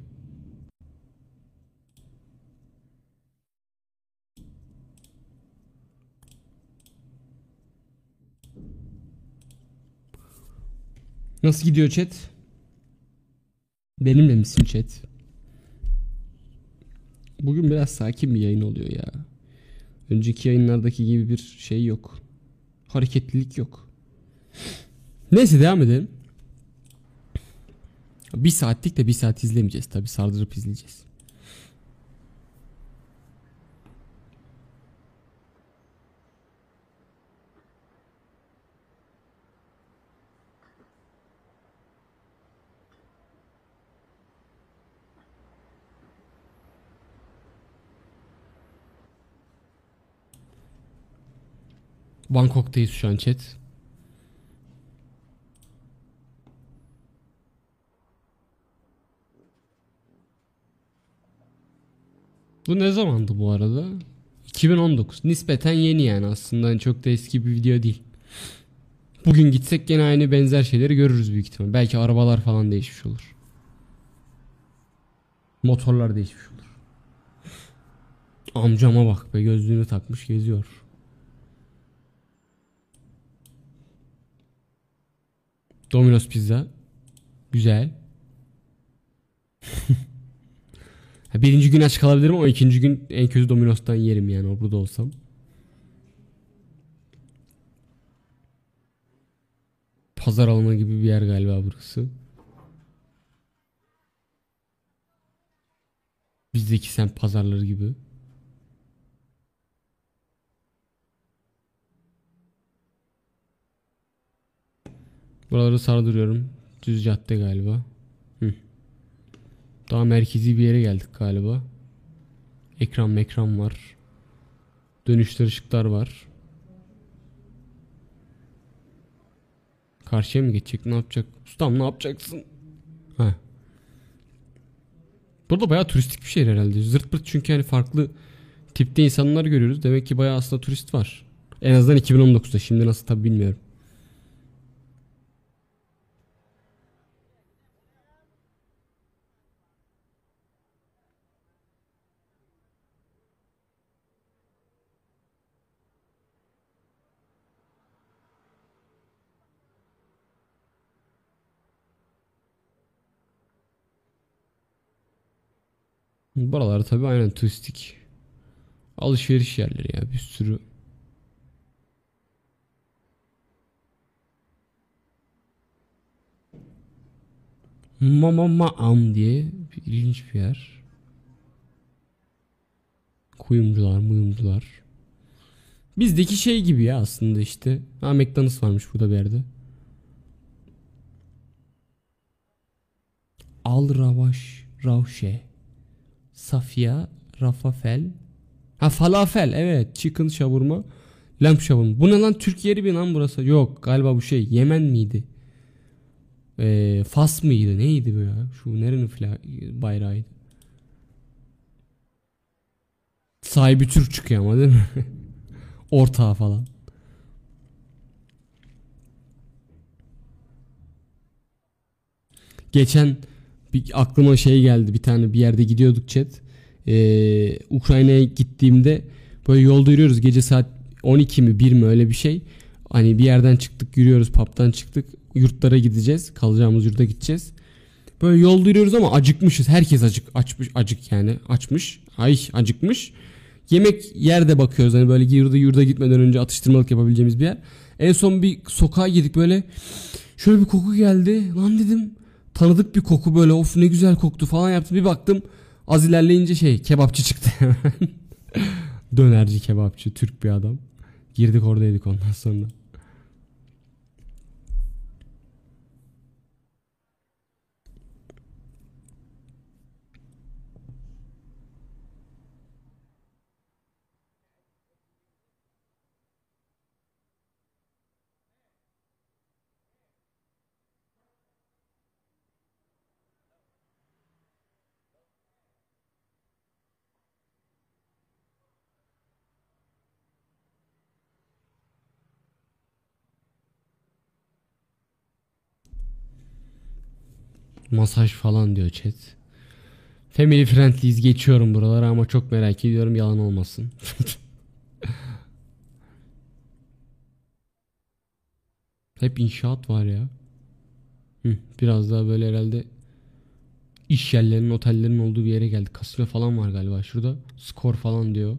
Nasıl gidiyor chat? Benimle misin chat? Bugün biraz sakin bir yayın oluyor ya. Önceki yayınlardaki gibi bir şey yok. Hareketlilik yok. Neyse devam edelim. Bir saatlik de bir saat izlemeyeceğiz tabi sardırıp izleyeceğiz. Bangkok'tayız şu an chat. Bu ne zamandı bu arada? 2019. Nispeten yeni yani aslında hani çok da eski bir video değil. Bugün gitsek gene aynı benzer şeyleri görürüz büyük ihtimal. Belki arabalar falan değişmiş olur. Motorlar değişmiş olur. Amcama bak be gözlüğünü takmış geziyor. Domino's pizza. Güzel. Birinci gün aç kalabilirim ama ikinci gün en kötü Domino's'tan yerim yani burada olsam. Pazar alanı gibi bir yer galiba burası. Bizdeki semt pazarları gibi. Buraları sardırıyorum. Düz cadde galiba. Hı. Daha merkezi bir yere geldik galiba. Ekran mekran var. Dönüşler ışıklar var. Karşıya mı geçecek? Ne yapacak? Ustam ne yapacaksın? Ha. Burada bayağı turistik bir şehir herhalde. Zırt pırt çünkü hani farklı tipte insanlar görüyoruz. Demek ki bayağı aslında turist var. En azından 2019'da. Şimdi nasıl tabi bilmiyorum. Buralar tabi aynen turistik. Alışveriş yerleri ya bir sürü. Mama Maam diye bir ilginç bir yer. Kuyumcular, muyumcular. Bizdeki şey gibi ya aslında işte. Ha McDonald's varmış burada bir yerde. Al Ravaş Ravşe. Safia Rafafel. Ha falafel evet. Chicken şavurma. Lamp şavurma. Bu ne lan Türk yeri mi lan burası? Yok galiba bu şey Yemen miydi? Ee, Fas mıydı? Neydi bu ya? Şu nerenin bayrağıydı? Sahibi Türk çıkıyor ama değil mi? Ortağı falan. Geçen bir aklıma şey geldi bir tane bir yerde gidiyorduk chat. Ee, Ukrayna'ya gittiğimde böyle yolda yürüyoruz gece saat 12 mi 1 mi öyle bir şey. Hani bir yerden çıktık yürüyoruz pub'dan çıktık yurtlara gideceğiz kalacağımız yurda gideceğiz. Böyle yolda yürüyoruz ama acıkmışız herkes acık açmış acık yani açmış ay acıkmış. Yemek yerde bakıyoruz hani böyle yurda yurda gitmeden önce atıştırmalık yapabileceğimiz bir yer. En son bir sokağa girdik böyle şöyle bir koku geldi lan dedim tanıdık bir koku böyle of ne güzel koktu falan yaptım. Bir baktım az ilerleyince şey kebapçı çıktı hemen. Dönerci kebapçı Türk bir adam. Girdik oradaydık ondan sonra. Masaj falan diyor chat. Family friendliyiz geçiyorum buralara ama çok merak ediyorum yalan olmasın. Hep inşaat var ya. Hı, biraz daha böyle herhalde iş yerlerinin, otellerin olduğu bir yere geldik. Kasino falan var galiba şurada. Skor falan diyor.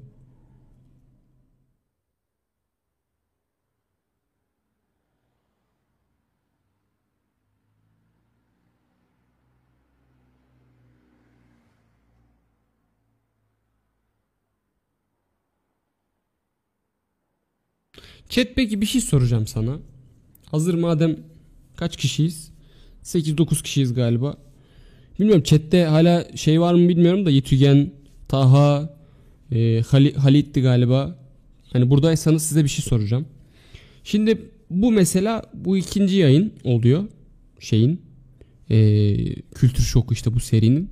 Chat peki bir şey soracağım sana. Hazır madem kaç kişiyiz? 8-9 kişiyiz galiba. Bilmiyorum chatte hala şey var mı bilmiyorum da Yetügen, Taha, e, Hali, Halit'ti galiba. Hani buradaysanız size bir şey soracağım. Şimdi bu mesela bu ikinci yayın oluyor şeyin e, kültür şoku işte bu serinin.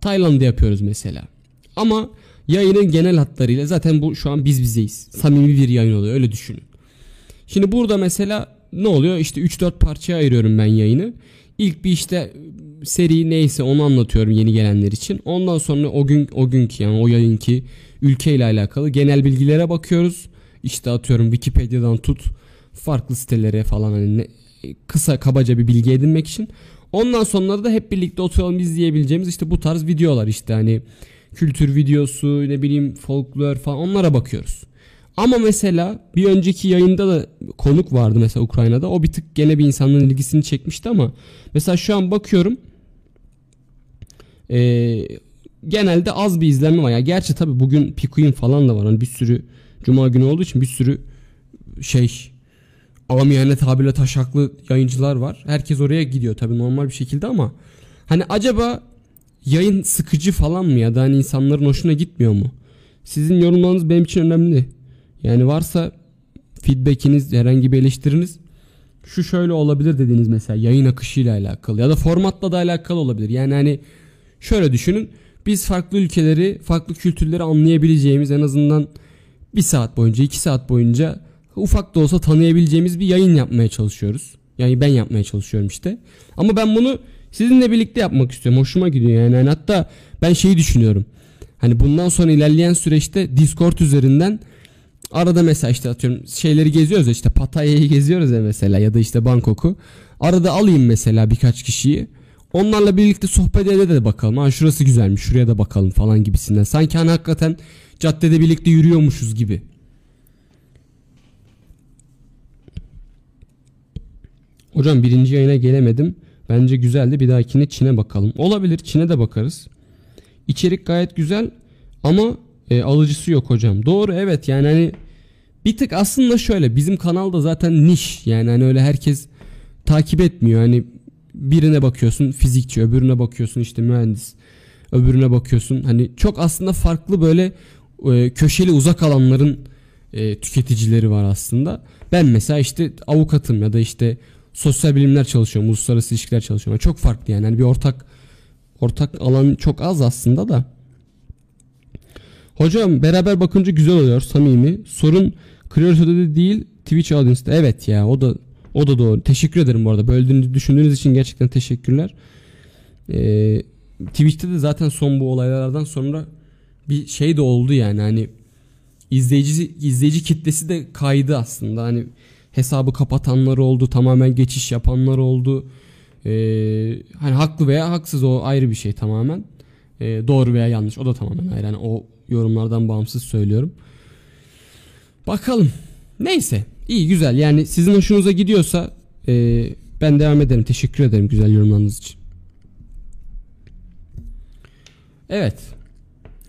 Tayland'da yapıyoruz mesela. Ama yayının genel hatlarıyla zaten bu şu an biz bizeyiz. Samimi bir yayın oluyor öyle düşünün. Şimdi burada mesela ne oluyor? İşte 3-4 parçaya ayırıyorum ben yayını. İlk bir işte seri neyse onu anlatıyorum yeni gelenler için. Ondan sonra o gün o günkü yani o yayınki ülkeyle alakalı genel bilgilere bakıyoruz. İşte atıyorum Wikipedia'dan tut farklı sitelere falan hani ne- kısa kabaca bir bilgi edinmek için. Ondan sonra da hep birlikte oturalım izleyebileceğimiz işte bu tarz videolar işte hani kültür videosu ne bileyim folklor falan onlara bakıyoruz. Ama mesela bir önceki yayında da konuk vardı mesela Ukrayna'da. O bir tık gene bir insanların ilgisini çekmişti ama mesela şu an bakıyorum ee, genelde az bir izlenme var. Ya gerçi tabii bugün Pikuin falan da var. Hani bir sürü cuma günü olduğu için bir sürü şey amiyane tabirle taşaklı yayıncılar var. Herkes oraya gidiyor tabii normal bir şekilde ama hani acaba yayın sıkıcı falan mı ya da hani insanların hoşuna gitmiyor mu? Sizin yorumlarınız benim için önemli. Yani varsa feedbackiniz, herhangi bir eleştiriniz şu şöyle olabilir dediğiniz mesela yayın akışıyla alakalı ya da formatla da alakalı olabilir. Yani hani şöyle düşünün. Biz farklı ülkeleri, farklı kültürleri anlayabileceğimiz en azından bir saat boyunca, iki saat boyunca ufak da olsa tanıyabileceğimiz bir yayın yapmaya çalışıyoruz. Yani ben yapmaya çalışıyorum işte. Ama ben bunu sizinle birlikte yapmak istiyorum. Hoşuma gidiyor yani. yani hatta ben şeyi düşünüyorum. Hani bundan sonra ilerleyen süreçte Discord üzerinden arada mesela işte atıyorum şeyleri geziyoruz ya işte Pattaya'yı geziyoruz ya mesela ya da işte Bangkok'u. Arada alayım mesela birkaç kişiyi. Onlarla birlikte sohbet ede de bakalım. Ha şurası güzelmiş şuraya da bakalım falan gibisinden. Sanki hani hakikaten caddede birlikte yürüyormuşuz gibi. Hocam birinci yayına gelemedim. Bence güzeldi. Bir dahakine Çin'e bakalım. Olabilir Çin'e de bakarız. İçerik gayet güzel ama e, alıcısı yok hocam. Doğru evet yani hani bir tık aslında şöyle bizim kanalda zaten niş yani hani öyle herkes takip etmiyor. Hani birine bakıyorsun fizikçi, öbürüne bakıyorsun işte mühendis, öbürüne bakıyorsun. Hani çok aslında farklı böyle e, köşeli uzak alanların e, tüketicileri var aslında. Ben mesela işte avukatım ya da işte sosyal bilimler çalışıyorum, uluslararası ilişkiler çalışıyorum. Çok farklı yani. Hani bir ortak ortak alan çok az aslında da. Hocam beraber bakınca güzel oluyor samimi. Sorun kreatöde de değil Twitch audience'da. Evet ya o da o da doğru. Teşekkür ederim bu arada. Böldüğünüz düşündüğünüz için gerçekten teşekkürler. Ee, Twitch'te de zaten son bu olaylardan sonra bir şey de oldu yani hani izleyici izleyici kitlesi de kaydı aslında. Hani hesabı kapatanlar oldu, tamamen geçiş yapanlar oldu. Ee, hani haklı veya haksız o ayrı bir şey tamamen. Ee, doğru veya yanlış o da tamamen ayrı. Yani o yorumlardan bağımsız söylüyorum. Bakalım. Neyse. iyi güzel. Yani sizin hoşunuza gidiyorsa e, ben devam ederim. Teşekkür ederim güzel yorumlarınız için. Evet.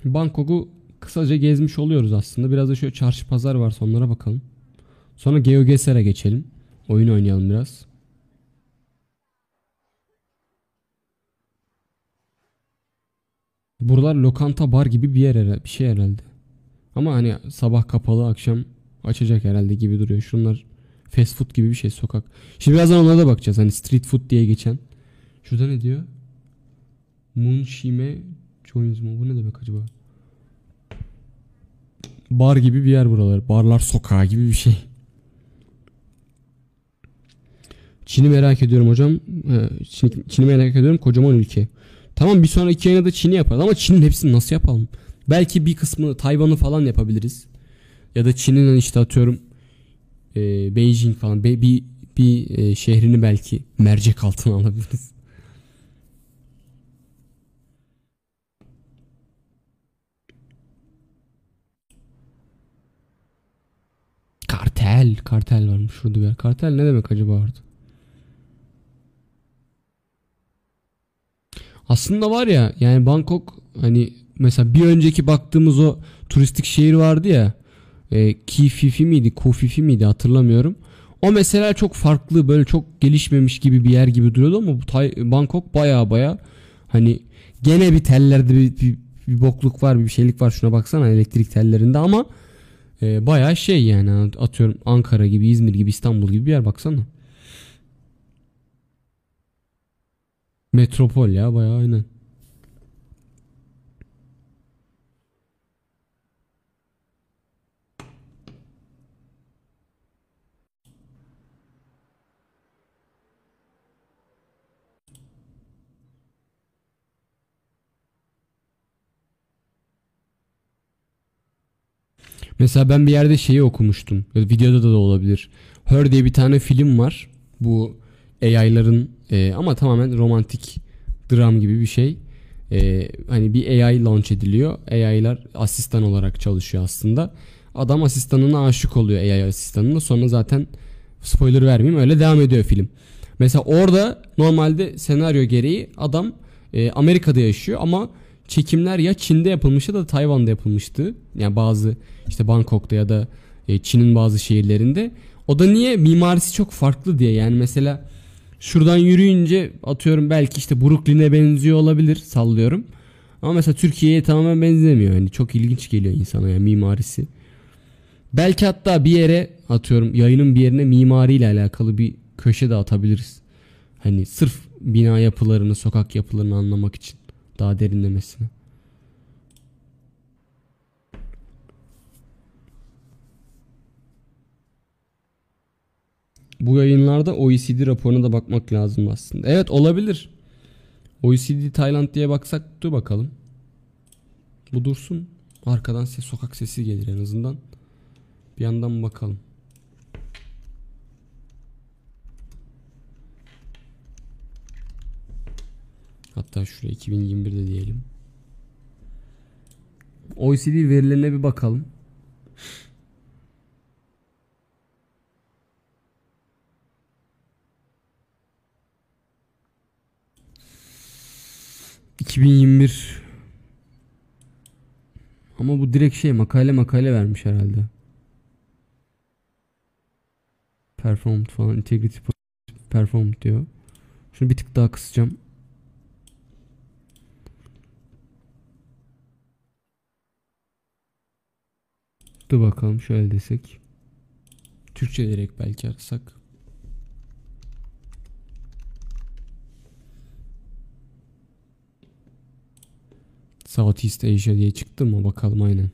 Bangkok'u kısaca gezmiş oluyoruz aslında. Biraz da şöyle çarşı pazar varsa onlara bakalım. Sonra GeoGuessr'a geçelim. Oyun oynayalım biraz. Buralar lokanta bar gibi bir yer herhalde, bir şey herhalde. Ama hani sabah kapalı akşam açacak herhalde gibi duruyor. Şunlar fast food gibi bir şey sokak. Şimdi birazdan onlara da bakacağız. Hani street food diye geçen. Şurada ne diyor? Munshime Joins mu? Bu ne demek acaba? Bar gibi bir yer buralar. Barlar sokağı gibi bir şey. Çin'i merak ediyorum hocam. Ee, Çin- Çin'i merak ediyorum. Kocaman ülke. Tamam bir sonraki yayına da Çin'i yaparız ama Çin'in hepsini nasıl yapalım? Belki bir kısmı Tayvan'ı falan yapabiliriz. Ya da Çin'in işte atıyorum e, Beijing falan Be- bir bir e, şehrini belki mercek altına alabiliriz. Kartel, kartel varmış şurada bir. Kartel ne demek acaba orada? Aslında var ya yani Bangkok hani mesela bir önceki baktığımız o turistik şehir vardı ya e, Kififi miydi Kofifi miydi hatırlamıyorum. O mesela çok farklı böyle çok gelişmemiş gibi bir yer gibi duruyordu ama bu Tay- Bangkok baya baya hani gene bir tellerde bir, bir, bir bokluk var bir şeylik var şuna baksana elektrik tellerinde ama e, baya şey yani atıyorum Ankara gibi İzmir gibi İstanbul gibi bir yer baksana. Metropol ya bayağı aynen. Mesela ben bir yerde şeyi okumuştum. Videoda da, da olabilir. Her diye bir tane film var. Bu AI'ların e, ama tamamen romantik dram gibi bir şey. E, hani bir AI launch ediliyor. AI'lar asistan olarak çalışıyor aslında. Adam asistanına aşık oluyor AI asistanına. Sonra zaten spoiler vermeyeyim öyle devam ediyor film. Mesela orada normalde senaryo gereği adam e, Amerika'da yaşıyor ama çekimler ya Çin'de yapılmıştı da Tayvan'da yapılmıştı. Yani bazı işte Bangkok'ta ya da e, Çin'in bazı şehirlerinde. O da niye mimarisi çok farklı diye. Yani mesela şuradan yürüyünce atıyorum belki işte Brooklyn'e benziyor olabilir sallıyorum. Ama mesela Türkiye'ye tamamen benzemiyor. Yani çok ilginç geliyor insana yani mimarisi. Belki hatta bir yere atıyorum yayının bir yerine mimariyle alakalı bir köşe de atabiliriz. Hani sırf bina yapılarını, sokak yapılarını anlamak için daha derinlemesine. Bu yayınlarda OECD raporuna da bakmak lazım aslında. Evet olabilir. OECD Tayland diye baksak dur bakalım. Bu dursun. Arkadan ses, sokak sesi gelir en azından. Bir yandan bakalım. Hatta şuraya 2021'de diyelim. OECD verilerine bir bakalım. ...2021... Ama bu direkt şey makale makale vermiş herhalde. Performed falan integrity performed diyor. Şunu bir tık daha kısacağım. Dur bakalım şöyle desek. Türkçe direkt belki arasak. Southeast Asia diye çıktı mı bakalım aynen.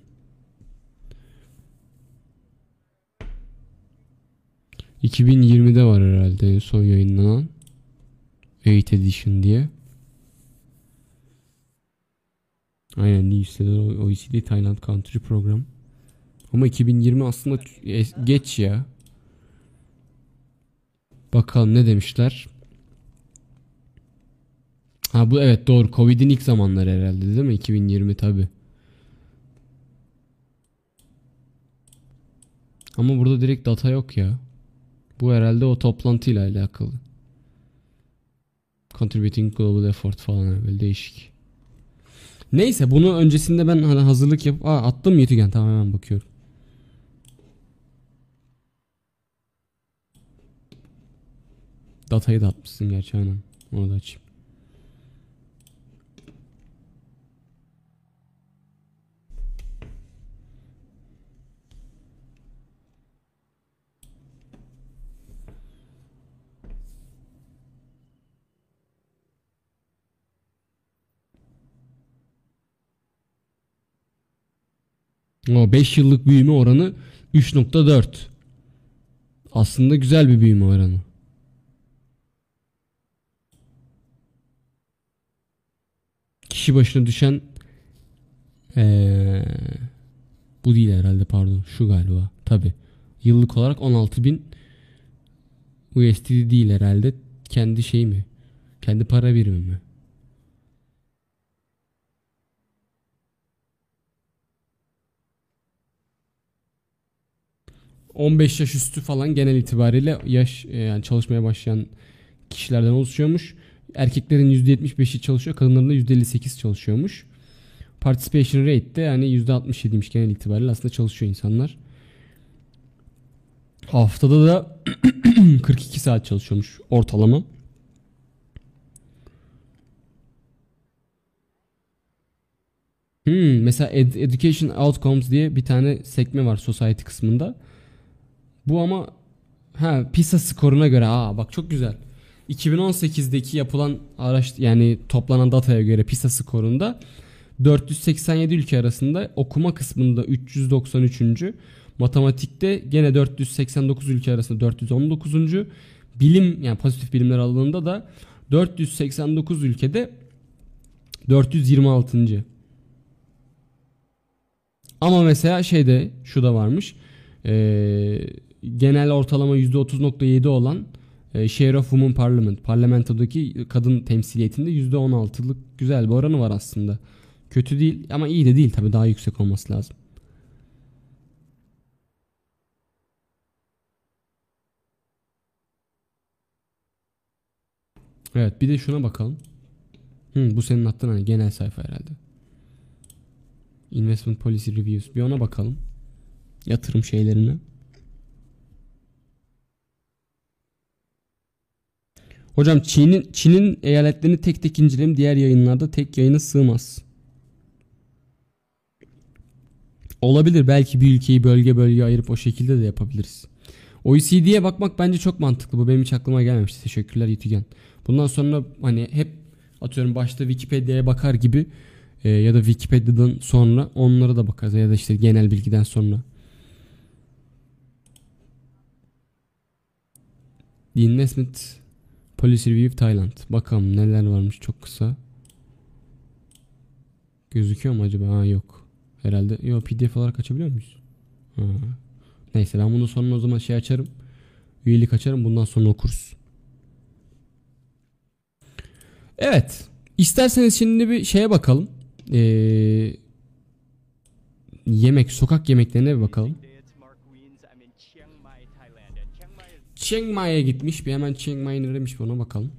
...2020'de var herhalde son yayınlanan... ...8 Edition diye. Aynen listeler OECD Thailand Country Program. Ama 2020 aslında geç ya. Bakalım ne demişler. Ha bu evet doğru. Covid'in ilk zamanları herhalde değil mi? 2020 tabi. Ama burada direkt data yok ya. Bu herhalde o toplantıyla alakalı. Contributing Global Effort falan böyle değişik. Neyse bunu öncesinde ben hani hazırlık yapıp Aa, attım Yetigen tamam hemen bakıyorum. Datayı da atmışsın gerçi aynen. Onu da açayım. O 5 yıllık büyüme oranı 3.4. Aslında güzel bir büyüme oranı. Kişi başına düşen ee, bu değil herhalde pardon şu galiba. Tabi yıllık olarak 16.000 USD değil herhalde. Kendi şey mi? Kendi para birimi mi 15 yaş üstü falan genel itibariyle yaş e, yani çalışmaya başlayan kişilerden oluşuyormuş. Erkeklerin %75'i çalışıyor, kadınların da %58 çalışıyormuş. Participation rate de yani %67'ymiş genel itibariyle aslında çalışıyor insanlar. Haftada da 42 saat çalışıyormuş ortalama. Hmm, mesela Ed- Education Outcomes diye bir tane sekme var Society kısmında. Bu ama ha PISA skoruna göre aa bak çok güzel. 2018'deki yapılan araç yani toplanan dataya göre PISA skorunda 487 ülke arasında okuma kısmında 393. Matematikte gene 489 ülke arasında 419. Bilim yani pozitif bilimler alanında da 489 ülkede 426. Ama mesela şeyde şu da varmış. Ee, genel ortalama %30.7 olan e, Share of Women Parliament parlamentodaki kadın temsiliyetinde %16'lık güzel bir oranı var aslında. Kötü değil ama iyi de değil tabii daha yüksek olması lazım. Evet bir de şuna bakalım. Hı, bu senin attığın hani genel sayfa herhalde. Investment Policy Reviews. Bir ona bakalım. Yatırım şeylerine. Hocam Çin'in Çin'in eyaletlerini tek tek inceleyelim. Diğer yayınlarda tek yayına sığmaz. Olabilir. Belki bir ülkeyi bölge bölge ayırıp o şekilde de yapabiliriz. OECD'ye bakmak bence çok mantıklı. Bu benim hiç aklıma gelmemişti. Teşekkürler Yitigen. Bundan sonra hani hep atıyorum başta Wikipedia'ya bakar gibi e, ya da Wikipedia'dan sonra onlara da bakarız ya da işte genel bilgiden sonra. The Investment Policy Review Thailand. Bakalım neler varmış çok kısa. Gözüküyor mu acaba? Ha yok. Herhalde. Yok PDF olarak açabiliyor muyuz? Ha. Neyse ben bunu sonra o zaman şey açarım. Üyelik açarım. Bundan sonra okuruz. Evet. İsterseniz şimdi bir şeye bakalım. Ee, yemek, sokak yemeklerine bir bakalım. Chiang Mai'ye gitmiş. Bir hemen Chiang Mai neremiş ona bakalım.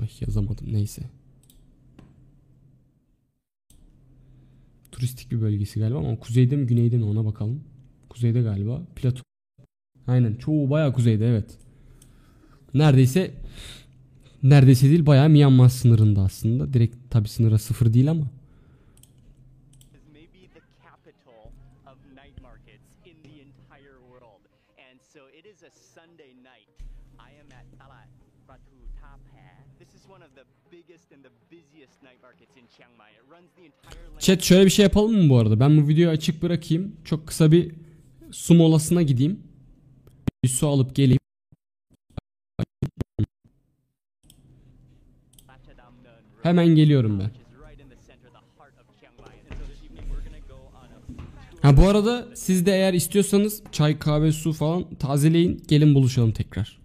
Ay yazamadım neyse. Turistik bir bölgesi galiba ama kuzeyde mi güneyde mi ona bakalım. Kuzeyde galiba. Plato. Aynen çoğu bayağı kuzeyde evet. Neredeyse neredeyse değil bayağı Myanmar sınırında aslında. Direkt tabi sınıra sıfır değil ama. Chat şöyle bir şey yapalım mı bu arada? Ben bu videoyu açık bırakayım. Çok kısa bir su molasına gideyim. Bir su alıp geleyim. Hemen geliyorum ben. Ha bu arada siz de eğer istiyorsanız çay, kahve, su falan tazeleyin. Gelin buluşalım tekrar.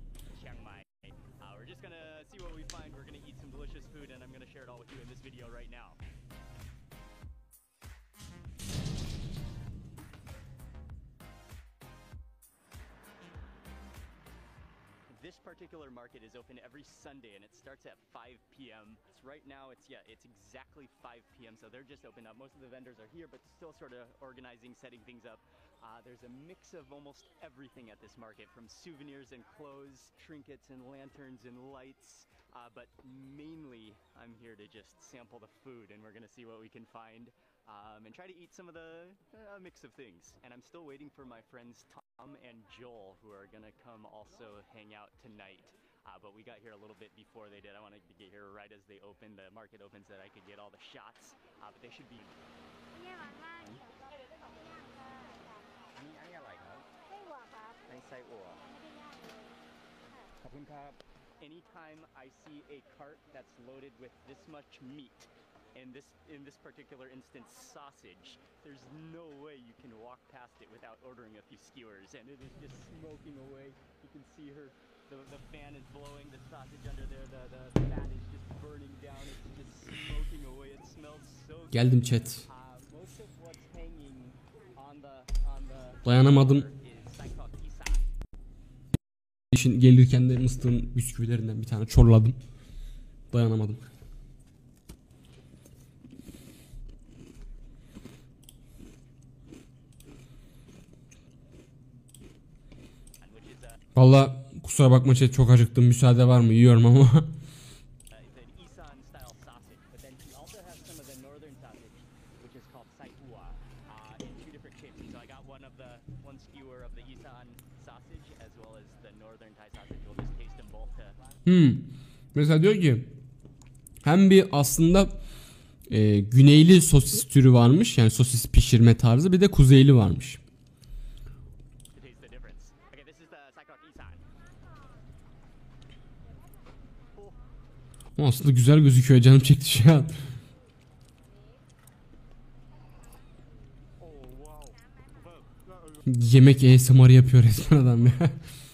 Sunday and it starts at 5 p.m. It's right now it's yeah, it's exactly 5 p.m. So they're just opened up. Most of the vendors are here but still sort of organizing, setting things up. Uh, there's a mix of almost everything at this market from souvenirs and clothes, trinkets and lanterns and lights. Uh, but mainly, I'm here to just sample the food, and we're gonna see what we can find, um, and try to eat some of the uh, mix of things. And I'm still waiting for my friends Tom and Joel, who are gonna come also hang out tonight uh, but we got here a little bit before they did. I wanted to get here right as they open The market opens so that I could get all the shots, uh, but they should be. Anytime I see a cart that's loaded with this much meat, and this in this particular instance sausage there's no way you can walk past it without ordering a few skewers and it is just smoking away you can see her The, the fan is blowing the sausage under there. The, the fat is just burning down. It's just smoking away. It smells so good. Geldim chat. Uh, most of what's hanging on the on the Dayanamadım. İşin gelirken de mıstığın bisküvilerinden bir tane çorladım. Dayanamadım. Valla kusura bakma chat çok acıktım. Müsaade var mı? Yiyorum ama. Hmm. Mesela diyor ki hem bir aslında e, güneyli sosis türü varmış. Yani sosis pişirme tarzı. Bir de kuzeyli varmış. to taste the difference. Okay, this is the Saikok Isan. Ama aslında güzel gözüküyor. Canım çekti şu an. Yemek ASMR yapıyor resmen adam ya.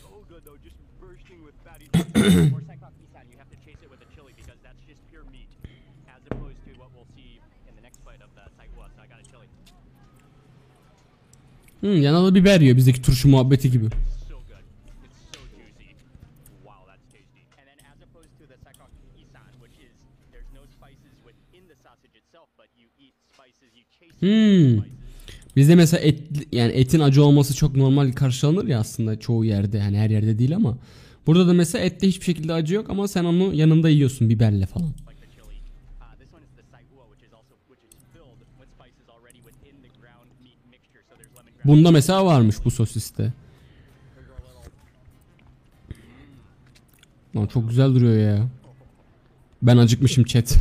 So good though, just bursting with fatty. For Hmm. Bizde mesela et yani etin acı olması çok normal karşılanır ya aslında çoğu yerde yani her yerde değil ama burada da mesela ette hiçbir şekilde acı yok ama sen onu yanında yiyorsun biberle falan. Bunda mesela varmış bu sosiste. Lan çok güzel duruyor ya. Ben acıkmışım chat.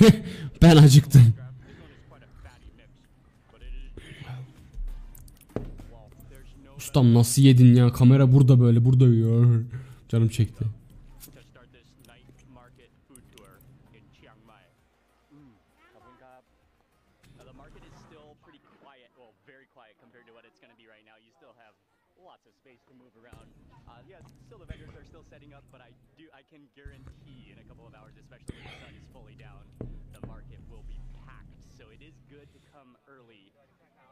ben acıktım. Ustam nasıl yedin ya? Kamera burada böyle burada yiyor. Canım çekti. come early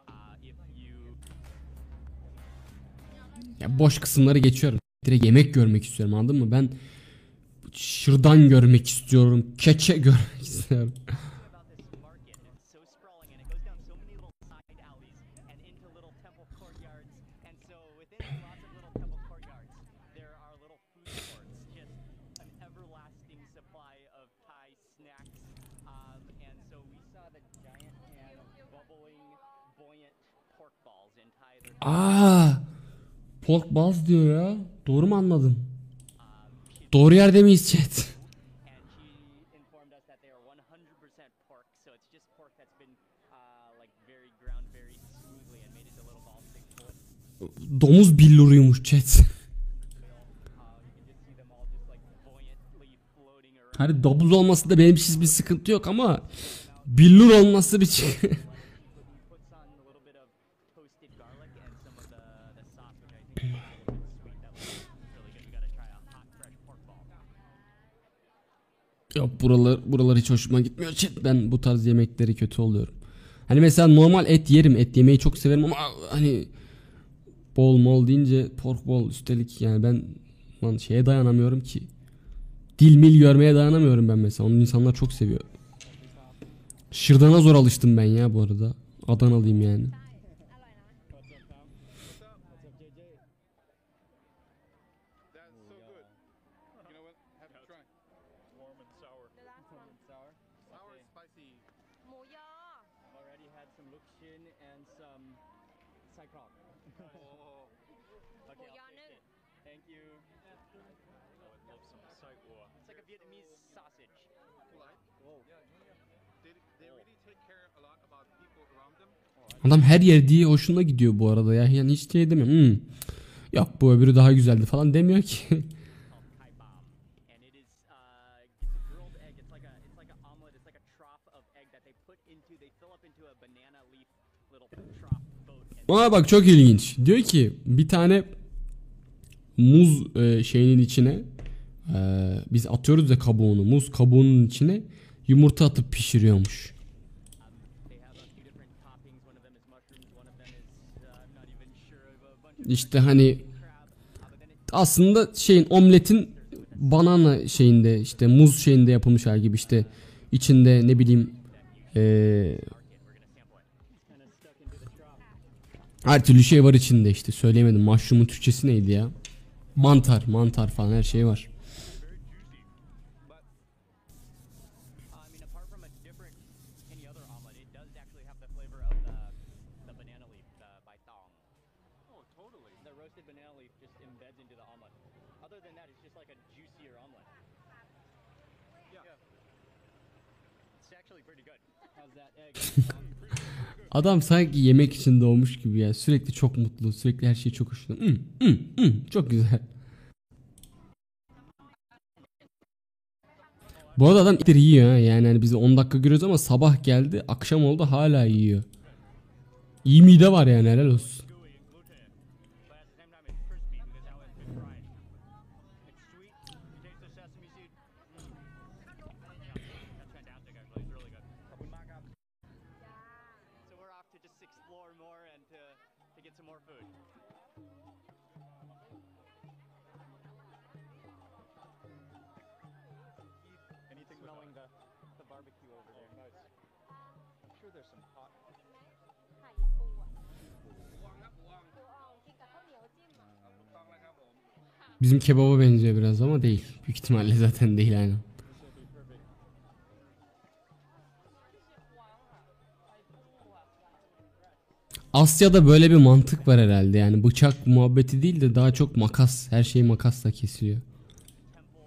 uh, if you Ya boş kısımları geçiyorum. Direkt yemek görmek istiyorum anladın mı? Ben şırdan görmek istiyorum. Keçe görmek istiyorum. about pork balls diyor ya. Doğru mu anladım? Doğru yerde miyiz chat? and she informed us that they are 100% pork, so it's just pork that's been like very ground very smoothly and made into little balls, big bullets. Domuz billuruymuş chat. Hani domuz olması da benim için bir sıkıntı yok ama billur olması bir şey. He puts on a little bit of toasted garlic and some of the, the sauce, which I think is a little bit sweet. That looks really good. You gotta try a hot, fresh pork ball. Yok buralar buralar hiç hoşuma gitmiyor chat. Ben bu tarz yemekleri kötü oluyorum. Hani mesela normal et yerim. Et yemeyi çok severim ama hani bol mol deyince pork bol üstelik yani ben Lan şeye dayanamıyorum ki. Dil mil görmeye dayanamıyorum ben mesela. Onu insanlar çok seviyor. Şırdana zor alıştım ben ya bu arada. Adanalıyım yani. Adam her yer diye hoşuna gidiyor bu arada ya. Yani hiç şey demiyor. Hmm. Yok bu öbürü daha güzeldi falan demiyor ki. Kai Bam. And it is it's a grilled egg. It's like a it's like an omelet. It's like a trough of egg that they put into they fill up into a banana leaf little trough boat and Ama bak çok ilginç. Diyor ki bir tane muz e, şeyinin içine e, biz atıyoruz ya kabuğunu. Muz kabuğunun içine yumurta atıp pişiriyormuş. they have a few different toppings. One of them is mushrooms, one of them is uh, I'm not even sure of a bunch of İşte hani aslında şeyin omletin banana şeyinde işte muz şeyinde yapılmış hali gibi işte içinde ne bileyim e, trough. her türlü şey var içinde işte söyleyemedim. Mushroom'un Türkçesi neydi ya? Mantar, mantar falan her şey var. Totally. The roasted banana leaf just embeds into the omelet. Other than that, it's just like a juicier omelet. Yeah. It's actually pretty good. How's that egg? Adam sanki yemek için doğmuş gibi ya. Sürekli çok mutlu. Sürekli her şey çok hoşuna. Hmm, hmm, hmm. Çok güzel. Bu arada adam ittir yiyor ha. Yani hani biz 10 dakika görüyoruz ama sabah geldi. Akşam oldu hala yiyor. İyi mide var yani helal olsun. Bizim kebaba benziyor biraz ama değil. Büyük ihtimalle zaten değil aynen. Asya'da böyle bir mantık var herhalde yani bıçak muhabbeti değil de daha çok makas her şey makasla kesiliyor. temple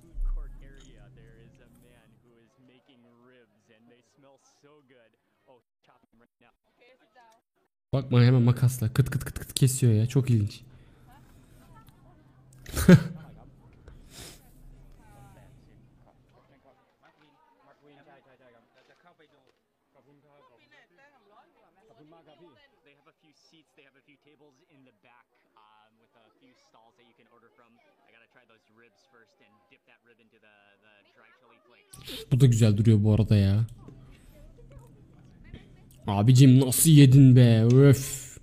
food court area, there is a man who is making ribs, and they smell so good. Chop them right now. Bak bana hemen makasla kıt kıt kıt kıt kesiyor ya çok ilginç. Um. Bu da güzel duruyor bu arada ya. Abicim nasıl yedin be öf.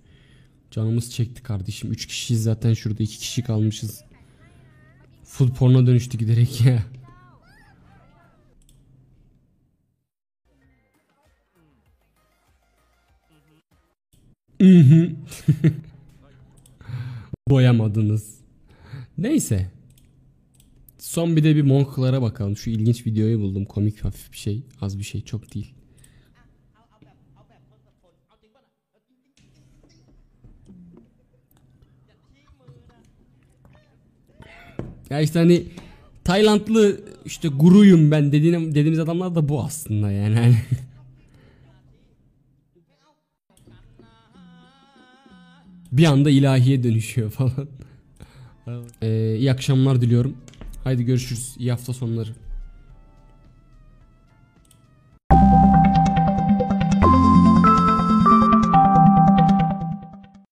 Canımız çekti kardeşim. 3 kişiyiz zaten şurada 2 kişi kalmışız. Full porno dönüştü giderek ya. Doyamadınız. Neyse. Son bir de bir monklara bakalım. Şu ilginç videoyu buldum. Komik hafif bir şey. Az bir şey çok değil. Ya işte hani Taylandlı işte guruyum ben dediğim, dediğimiz adamlar da bu aslında yani. Bir anda ilahiye dönüşüyor falan. Ee, iyi akşamlar diliyorum. Haydi görüşürüz. İyi hafta sonları.